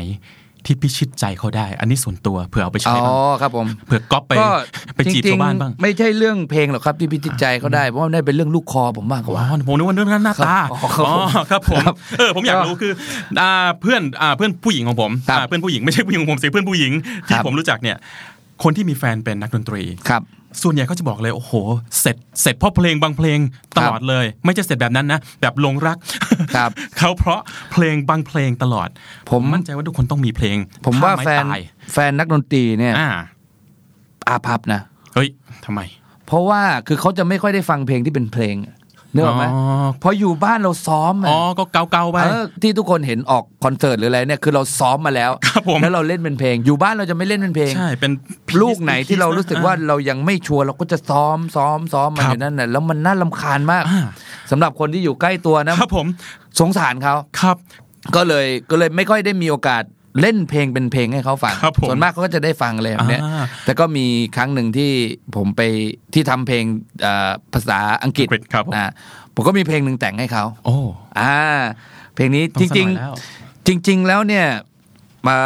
Speaker 2: ที่พิชิตใจเขาได้ อันนี้ส่วนตัวเผื่อเอาไป
Speaker 3: อ๋
Speaker 2: ใช้
Speaker 3: อ
Speaker 2: บ้าง
Speaker 3: ครับผม
Speaker 2: เผื่อก๊อปไป
Speaker 3: ก็
Speaker 2: ไปจีบ
Speaker 3: จริ
Speaker 2: ชาวบ้านบ้าง
Speaker 3: ไม่ใช่เรื่องเพลงหรอกครับที่พิจิตใจเขาได้เพราะว่าได้เป็นเรื่องลูกคอผมมากก
Speaker 2: อ๋
Speaker 3: ว่า
Speaker 2: อผมนึกว่าเรื่องหน้าตา
Speaker 3: อ๋อครับ
Speaker 2: อ๋อครับผม
Speaker 3: ครับ
Speaker 2: เออผมอยากรู้คืออ่าเพื่อนอ่าเพื่อนผู้หญิงของผม
Speaker 3: ครับ
Speaker 2: อ่าเพื่อนผู้หญิงไม่ใช่ผู้หญิงของผมสิเพื่อนผู้หญิงที่
Speaker 3: ครับ
Speaker 2: ผมรู้จักเนี่ย คนที่มีแฟนเป็นนักดนตรี
Speaker 3: ครับ
Speaker 2: ส่วนใหญ่เขาจะบอกเลยโอ้โห เสร็จเสร็จเพราะเพลงบางเพลงตลอดเลย ไม่ใช่เสร็จแบบนั้นนะแบบหลงรัก
Speaker 3: ครับ
Speaker 2: เขาเพราะเพลงบางเพลงตลอด
Speaker 3: ผม
Speaker 2: มั่นใจว่าทุกคนต้องมีเพลง
Speaker 3: ผมว่า
Speaker 2: ถ้ไแฟ
Speaker 3: น
Speaker 2: ตาย
Speaker 3: แฟนนักดนตรีเนี่ย
Speaker 2: อ่า
Speaker 3: อาภัพนะ
Speaker 2: เฮ้ยทำไม
Speaker 3: เพราะว่าคือเขาจะไม่ค่อยได้ฟังเพลงที่เป็นเพลง เนื้ออกไหม
Speaker 2: อ๋อ
Speaker 3: พออยู่บ้านเราซ้อมอะ
Speaker 2: อ๋อก็เกาๆไป
Speaker 3: เออที่ทุกคนเห็นออกคอนเสิร์ตหรืออะไรเนี่ยคือเราซ้อมมาแล้ว
Speaker 2: ครับผม
Speaker 3: แล้วเราเล่นเป็นเพลง อยู่บ้านเราจะไม่เล่นเป็นเพลง
Speaker 2: ใช่เป็น
Speaker 3: ลูกไหนที่เรารู้สึกว่า
Speaker 2: อ่
Speaker 3: เรายังไม่ชัวร์เราก็จะซ้อมซ้อมซ้อมมัน
Speaker 2: ครับ
Speaker 3: อยู่นั่นน่ะแล้วมันน่าลำคาญมาก
Speaker 2: อ่า
Speaker 3: สำหรับคนที่อยู่ใกล้ตัวนะ
Speaker 2: ครับผม
Speaker 3: สงสารเขา
Speaker 2: ครับ
Speaker 3: ก็เลยก็เลยไม่ค่อยได้มีโอกาส เล่นเพลงเป็นเพลงให้เขาฟัง
Speaker 2: ครับผม
Speaker 3: ส่วนมากเขาก็จะได้ฟังอะไรแบบเนี้ย
Speaker 2: อ่า
Speaker 3: แต่ก็มีครั้งหนึ่งที่ผมไปที่ทำเพลงเอ่อภาษาอังกฤษ
Speaker 2: อังกฤษครับผม
Speaker 3: นะผมก็มีเพลงหนึ่งแต่งให้เขา
Speaker 2: โอ้
Speaker 3: อ่า เพลงนี้
Speaker 2: ต้
Speaker 3: จ
Speaker 2: อสัก
Speaker 3: ริง
Speaker 2: หน่อยแล้ว
Speaker 3: ๆจริง ๆ แล้วเนี่ยมา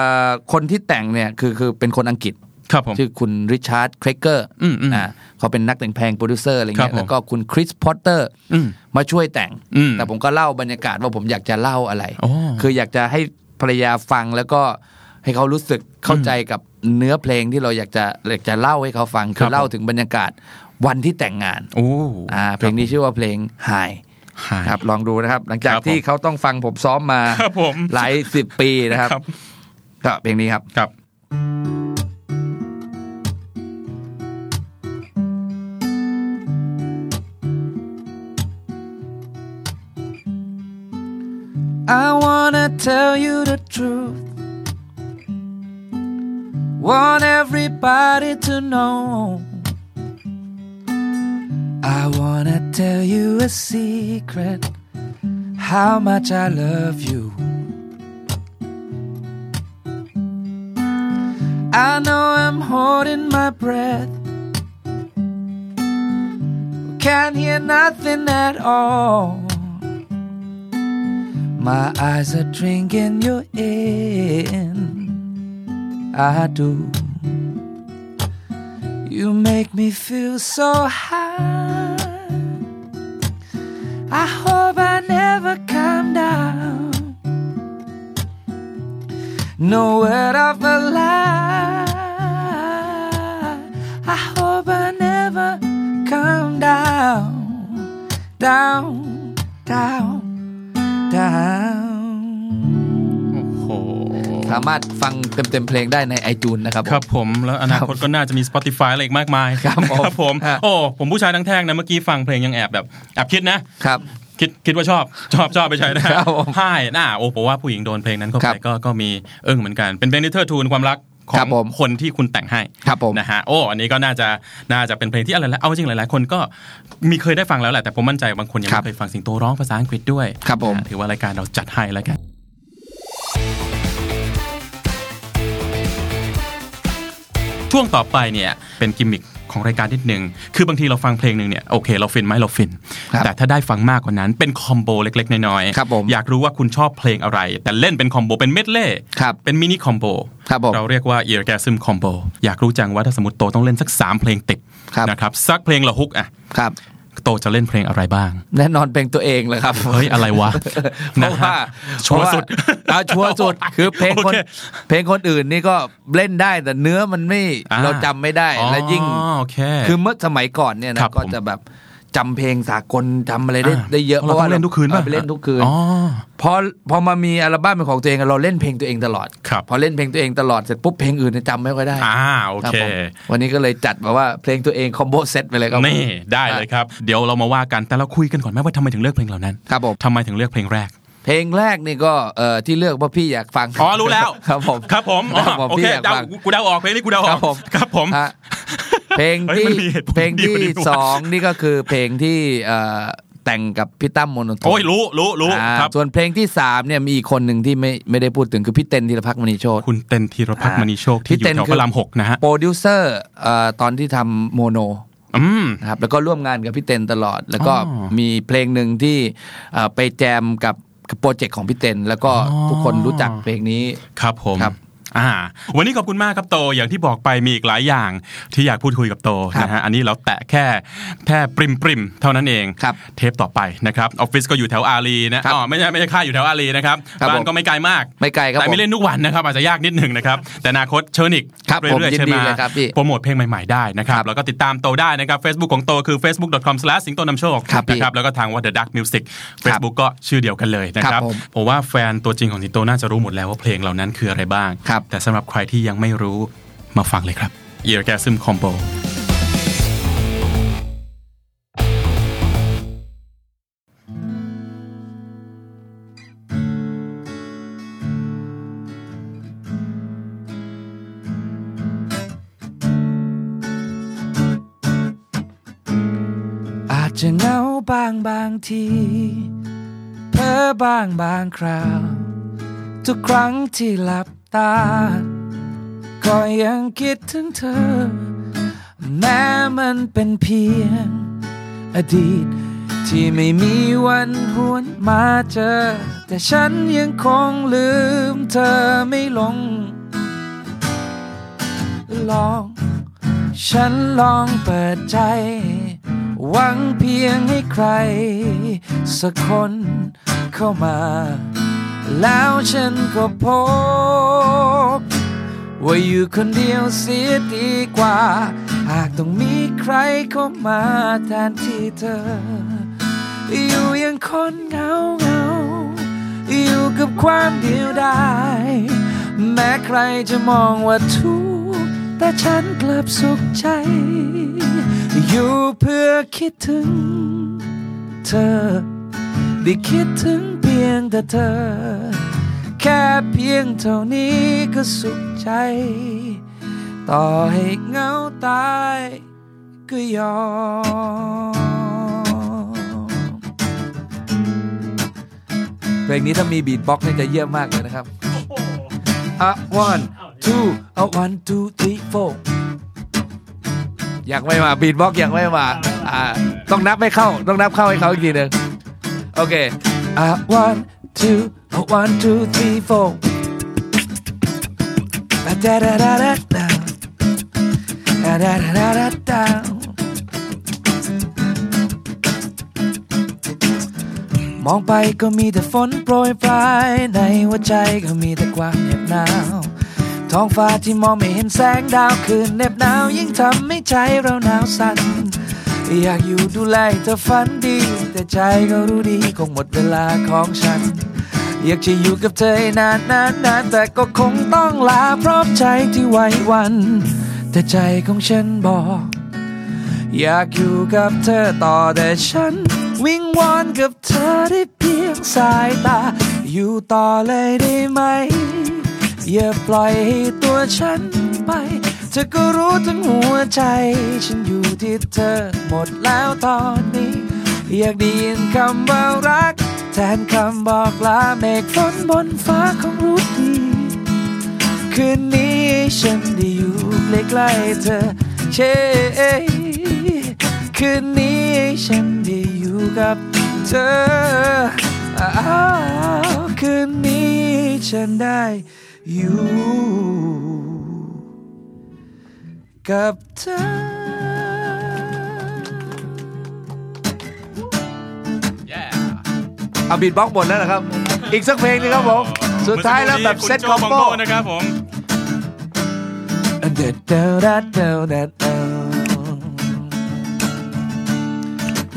Speaker 3: คนที่แต่งเนี่ยคือคือเป็นคนอังกฤษ
Speaker 2: ครับผม
Speaker 3: ชื่อคุณ Richard Craker อื
Speaker 2: มอืม
Speaker 3: เขาเป็นนักแต่งเพลงโปรดิวเซอร์อะไรเงี้ยครั
Speaker 2: บผม
Speaker 3: แล้วก็คุณ Chris Potter อื
Speaker 2: ม
Speaker 3: มาช่วยแต่ง
Speaker 2: อืม
Speaker 3: แต่ผมก็เล่าบรรยากาศว่าผมอยากจะเล่าอะไร
Speaker 2: โอ้
Speaker 3: คืออยากจะให้ ภรรยาฟังแล้วก็ให้เขารู้สึกเข้าใจกับเนื้อเพลงที่เราอยากจะอยากจะเล่าให้เขาฟัง
Speaker 2: ครับคื
Speaker 3: อเล่าถึงบรรยากาศวันที่แต่งงาน
Speaker 2: โอ้
Speaker 3: อ่าเพลงนี้ชื่อว่าเพลง High
Speaker 2: หาย
Speaker 3: ครับลองดูนะครับ หลังจาก
Speaker 2: ครับผม
Speaker 3: ที่เขาต้องฟังผมซ้อมมา
Speaker 2: ครับผม
Speaker 3: หลายสิบปีนะครับ
Speaker 2: ครับ
Speaker 3: ก็เพลงนี้ครับ
Speaker 2: ครับ
Speaker 5: I wanna tell you the truth. Want everybody to know. I wanna tell you a secret. How much I love you. I know I'm holding my breath. Can't hear nothing at all. My eyes are drinking you in. I do. You make me feel so high. I hope I never come down. No word of a lie. I hope I never come down, down, down, down.
Speaker 2: โอ้โห
Speaker 3: สามารถฟังเต็มๆเพลงได้ใน iTunes นะครับผม
Speaker 2: ครับผมแล้วอนาคตก็น่าจะมี Spotify อะไรอีกมากมาย
Speaker 3: ครับผม
Speaker 2: ครับผม
Speaker 3: ฮะ
Speaker 2: โอ้ผมผู้ชายทั้งแท่งนะเมื่อกี้ฟังเพลงยังแอบแบบแอบคิดนะ
Speaker 3: ครับ
Speaker 2: คิดคิดว่าชอบชอบชอบไปใช้นะครับ
Speaker 3: ผม
Speaker 2: ใช่น่าโอ้ผมว่าผู้หญิงโดนเพลงนั้นเข้า
Speaker 3: ครั
Speaker 2: ไป
Speaker 3: บ
Speaker 2: ก็ก็มีเอิ้งเหมือนกันเป็นเพลงที่เทิดทูนความรัก ของคนที่คุณแต่งให้นะฮะโอ้อันนี้ก็น่าจะน่าจะเป็นเพลงที่อะไรแล้วเอาจริงหลาย ๆ คนก็มีเคยได้ฟังแล้วแหละแต่ผมมั่นใจบางคนยังไม่เคยฟังสิงโตร้องภาษาอังกฤษด้วย
Speaker 3: ครับผม
Speaker 2: ถือว่ารายการเราจัดให้แล้วกันช่วงต่อไปเนี่ยเป็นกิมมิค ของรายการนิดนึง คือบางทีเราฟังเพลงหนึ่งเนี่ยโอเค เราฟินไหมเราฟิน
Speaker 3: ครับ
Speaker 2: แต่ถ้าได้ฟังมากกว่านั้นเป็น combo เล็ก ๆ น้อยๆ
Speaker 3: ครับผม
Speaker 2: อยากรู้ว่าคุณชอบเพลงอะไร แต่เล่นเป็น combo เป็นเมดเล่
Speaker 3: ครับ
Speaker 2: เป็น mini combo ค
Speaker 3: รับผม
Speaker 2: เราเรียกว่า e a r g a s m combo อยากรู้จังว่าถ้าสมมติโตต้องเล่นสัก3เพลงติด
Speaker 3: ครับ
Speaker 2: นะครับสักเพลงละ hook อะ
Speaker 3: ครับ
Speaker 2: โตจะเล่นเพลงอะไรบ้าง
Speaker 3: แน่นอนเพลงตัวเองเลยครับ
Speaker 2: เฮ้ยอะไรวะ
Speaker 3: เพราะว่า
Speaker 2: ชัวร์สุด
Speaker 3: เพราะว่าเอาชัวร์สุดคือเพลงคน
Speaker 2: โอเค
Speaker 3: เพลงคนอื่นนี่ก็เล่นได้แต่เนื้อมันไม่
Speaker 2: อ่า
Speaker 3: เราจำไม่ได้
Speaker 2: อ๋อ
Speaker 3: และยิ่ง
Speaker 2: โอเค
Speaker 3: คือเมื่อสมัยก่อนเนี่ย
Speaker 2: ค
Speaker 3: นะ
Speaker 2: รับ
Speaker 3: ก็
Speaker 2: ผม
Speaker 3: จะแบบ จำเพลงสากลจำอะไรได้
Speaker 2: อ่า
Speaker 3: ได้เยอะ
Speaker 2: เราต้องเล่นทุกคืนป่ะ
Speaker 3: ไปเล่นทุกคืน
Speaker 2: อ๋อ
Speaker 3: พอพอมามีอัลบั้มเป็นของตัวเองเราเล่นเพลงตัวเองตลอด
Speaker 2: ครับ
Speaker 3: พอเล่นเพลงตัวเองตลอดเสร็จปุ๊บเพลงอื่นเนี่ยจำไม่ค่อยได้
Speaker 2: อ่าโอ
Speaker 3: ครับ
Speaker 2: เค
Speaker 3: ผมวันนี้ก็เลยจัดแบบว่าเพลงตัวเองคอมโบเซตไปเลยครับ
Speaker 2: นี่ได้เลยครับ เดี๋ยวเรามาว่ากันแต่เราคุยกันก่อนไหมว่าทำไมถึงเลือกเพลงเหล่านั้น
Speaker 3: ครับผม
Speaker 2: ทำไมถึงเลือกเพลงแรก
Speaker 3: เพลงแรกนี่ก็เอ่อที่เลือกเพราะพี่อยากฟัง
Speaker 2: อ๋อรู้แล้ว
Speaker 3: ครับผม
Speaker 2: ครับผมอ๋อ
Speaker 3: ครับผม
Speaker 2: โอเคพี่
Speaker 3: อยาก
Speaker 2: เดา
Speaker 3: ฟัง
Speaker 2: กูเดาออกเพลงนี้กูเดาออกครั
Speaker 3: บผม
Speaker 2: ครับผม
Speaker 3: ฮะ เพลง
Speaker 2: เฮ้ย
Speaker 3: ที่
Speaker 2: มันมีเหตุผล
Speaker 3: เพลงที่
Speaker 2: เดียวนี่หว่า
Speaker 3: สองนี่ก็คือเพลงที่เอ่อแต่งกับพี่ตั้มโมโนโทน
Speaker 2: โอ้ยรู้รู้รู้
Speaker 3: อ่า
Speaker 2: ครับ
Speaker 3: ส่วนเพลงที่สามเนี่ยมีอีกคนหนึ่งที่ไม่ไม่ได้พูดถึงคือพี่เต้นธีรภัคมณีโชติ
Speaker 2: คุณเต้นธีรภัคมณีโชติที่
Speaker 3: พี่
Speaker 2: อยู่
Speaker 3: เต้น
Speaker 2: แถว
Speaker 3: คือ
Speaker 2: พระรามหกนะฮะ
Speaker 3: โปรดิวเซอร์เอ่อตอนที่ทำโมโน
Speaker 2: อืม
Speaker 3: นะครับแล้วก็ร่วมงานกับพี่เต้นตลอด แล้วก็
Speaker 2: อ๋อ
Speaker 3: มีเพลงหนึ่งที่เอ่อไปแจมกับกับโปรเจกต์ของพี่เต้นแล้วก็
Speaker 2: อ๋อ
Speaker 3: ทุกคนรู้จักเพลงนี้
Speaker 2: ครับผม
Speaker 3: ครับ
Speaker 2: อ่าวันนี้ขอบคุณมากครับโตอย่างที่บอกไปมีอีกหลายอย่างที่อยากพูดคุยกับโต
Speaker 3: ครับ
Speaker 2: นะฮะอันนี้เราแตะแค่แค่ปริ่มปริ่มๆเท่านั้นเอง
Speaker 3: ครับ
Speaker 2: เทปต่อไปนะครับออฟฟิศก็อยู่แถวอารีนะครับอ๋อไม่ใช่ไม่ใช่ค่ายอยู่แถวอารีนะครับ
Speaker 3: ครับ
Speaker 2: บ้านผ
Speaker 3: ม
Speaker 2: ก็ไม่ไกลมาก
Speaker 3: ไม่ไกลครับ
Speaker 2: แต่
Speaker 3: ผม
Speaker 2: ไม่เล่นทุกวันนะครับอาจจะยากนิดหนึ่งนะครับแต่อนาคตเชิญอีก
Speaker 3: ครับ
Speaker 2: เรื่อยๆ
Speaker 3: ผมยินดีเลย
Speaker 2: ใช่ไหม
Speaker 3: ครับพี่
Speaker 2: โปรโมทเพลงใหม่ๆได้นะครับ
Speaker 3: ครับ
Speaker 2: แล้วก็ติดตามโตได้นะครับ Facebook ของโตคือ facebook.com slash สิงโตนำโชค
Speaker 3: ครับพี่
Speaker 2: นะครับแล้วก็ทางว่า The Dark Music Facebook ก็ชื่อเดียวกันเลยนะค
Speaker 3: ครั
Speaker 2: รับบ
Speaker 3: ผม
Speaker 2: ผมว่าแฟนตัวจริงของสิงโตน่าจะรู้หมดแล้วว่าเพลงเหล่านั้นคืออะไรบ้าง
Speaker 3: ครับ
Speaker 2: แต่สำหรับใครที่ยังไม่รู้มาฟังเลยครับ Eargasm Combo
Speaker 3: อาจจะเหงาบางบางที เพ้อบางบางคราว ทุกครั้งที่หลับ ตา ก็ยังคิดถึงเธอ แม้มันเป็นเพียง อดีต ที่ไม่มีวันหวนมาเจอ แต่ฉันยังคงลืมเธอไม่ลง ลอง ฉันลองเปิดใจ หวังเพียงให้ใคร สักคนเข้ามา แล้วฉันก็พบ ว่าอยู่คนเดียวเสียดีกว่า หากต้องมีใครเข้ามาแทนที่เธอ อยู่อยังคนเหงาเหงาอยู่กับความเดียวดายแม้ใครจะมองว่าทุกข์แต่ฉันกลับสุขใจ อยู่เพื่อคิดถึงเธอ ได้คิดถึงเพียงแต่เธอ แค่เพียงเท่านี้ก็สุขใจ ต่อให้เหงาตายก็ยอมเพลงนี้ถ้ามี beatbox นี่จะเยี่ยมมากเลยนะครับอะ one two อะ one two three four ยังไม่มา beatbox ยังไม่มาอ่าต้องนับให้เข้า ต้องนับเข้าให้เขาอีกทีหนึ่ง Okay. One two one two three four. Da da da da da. Da da da da da. da. มองไปก็มีแต่ฝนโปรยปลายในหัวใจก็มีแต่ความเหน็บหนาวท้องฟ้าที่มองไม่เห็นแสงดาวคืนเหน็บหนาวยิ่งทำให้ใจเราหนาวสั่น อยากอยู่ดูแลเธอฝันดี แต่ใจก็รู้ดีคงหมดเวลาของฉัน อยากจะอยู่กับเธอนานนานนานแต่ก็คงต้องลาเพราะใจที่ไหวหวัน แต่ใจของฉันบอก อยากอยู่กับเธอต่อแต่ฉัน วิงวอนกับเธอได้เพียงสายตา อยู่ต่อเลยได้ไหม อย่าปล่อยให้ตัวฉันไป เธอก็รู้ทั้งหัวใจ ฉันอยู่ที่เธอหมดแล้วตอนนี้ อยากได้ยินคำว่ารัก แทนคำบอกลาเมฆฝนบนฟ้าของรู้ดี คืนนี้ฉันได้อยู่ใกล้ๆเธอเช่คืนนี้ฉันได้อยู่กับเธอคืนนี้ฉันได้อยู่ กับเธอเอาบีทบ็อกซ์หมดแล้วนะครับ อีกสักเพลงหนึ่งครับผม สุดท้ายแล้วแบบ set combo
Speaker 2: นะครับผม
Speaker 3: เด็ดเดาดัดเดาดัดเดา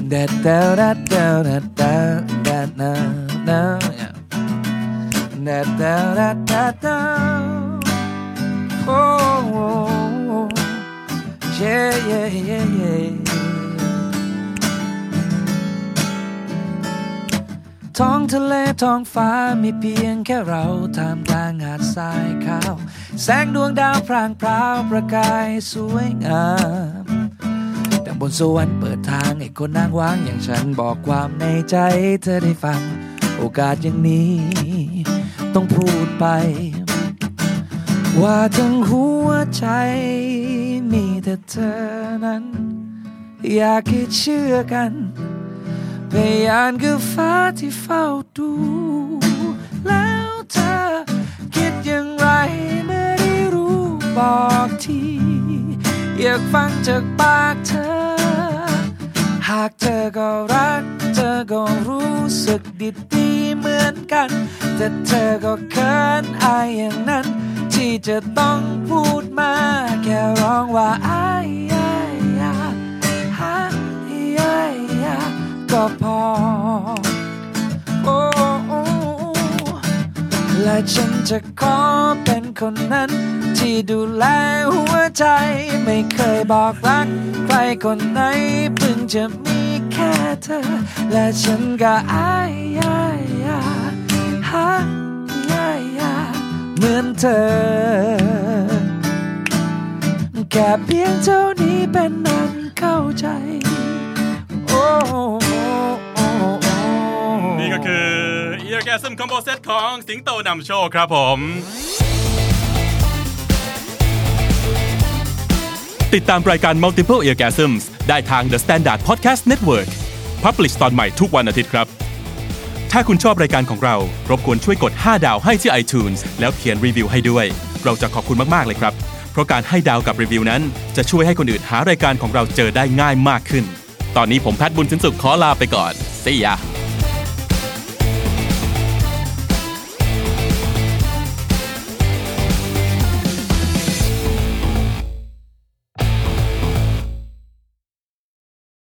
Speaker 3: เด็ดเดาดัดเดาดัดเดาดัดเดาเดาเด็ดเดาดัดดัดเดาโอ้ โอ้เย่เย่เย่เย่ท้องทะเลท้องฟ้ามีเพียงแค่เราท่ามกลางหาดทรายขาว แสงดวงดาวพรางพราวประกายสวยงามดังบนสวรรค์เปิดทางให้คนนางว้างอย่างฉันบอกความในใจเธอได้ฟัง โอกาสอย่างนี้ ต้องพูดไป ว่าทั้งหัวใจ แต่เธอนั้น อยากให้เชื่อกันพยานคือฟ้าที่เฝ้าดู แล้วเธอคิดอย่างไรเมื่อได้รู้บอกที อยากฟังจากปากเธอ หากเธอก็รัก เธอก็รู้สึกดีดีเหมือนกัน แต่เธอก็เขินอายอย่างนั้น ที่จะต้องพูดมา แค่ร้องว่าอายอายอายอายอายอาก็พอโอ้โอ้และฉันจะขอเป็นคนนั้น ที่ดูแลหัวใจ ไม่เคยบอกรัก ใครคนไหนเพิ่งจะมีแค่เธอ และฉันก็อายอายอาย เหมือนเธอ แค่เพียงเท่านี้เป็นนั้นเข้าใจ โอ้
Speaker 2: นี่ก็คือ Eargasm Combo Set ของสิงโตนำโชคครับผม ติดตามรายการ Multiple Eargasms ได้ทาง The Standard Podcast Network Publish ตอนใหม่ทุกวันอาทิตย์ครับ ถ้าคุณชอบรายการของเรา รบกวนช่วยกด 5 ดาวให้ที่ iTunes แล้วเขียนรีวิวให้ด้วย เราจะขอบคุณมาก ๆ เลยครับ เพราะการให้ดาวกับรีวิวนั้น จะช่วยให้คนอื่นหารายการของเราเจอได้ง่ายมากขึ้น ตอนนี้ผมแพทย์บุญสินสุขขอลาไปก่อน See ya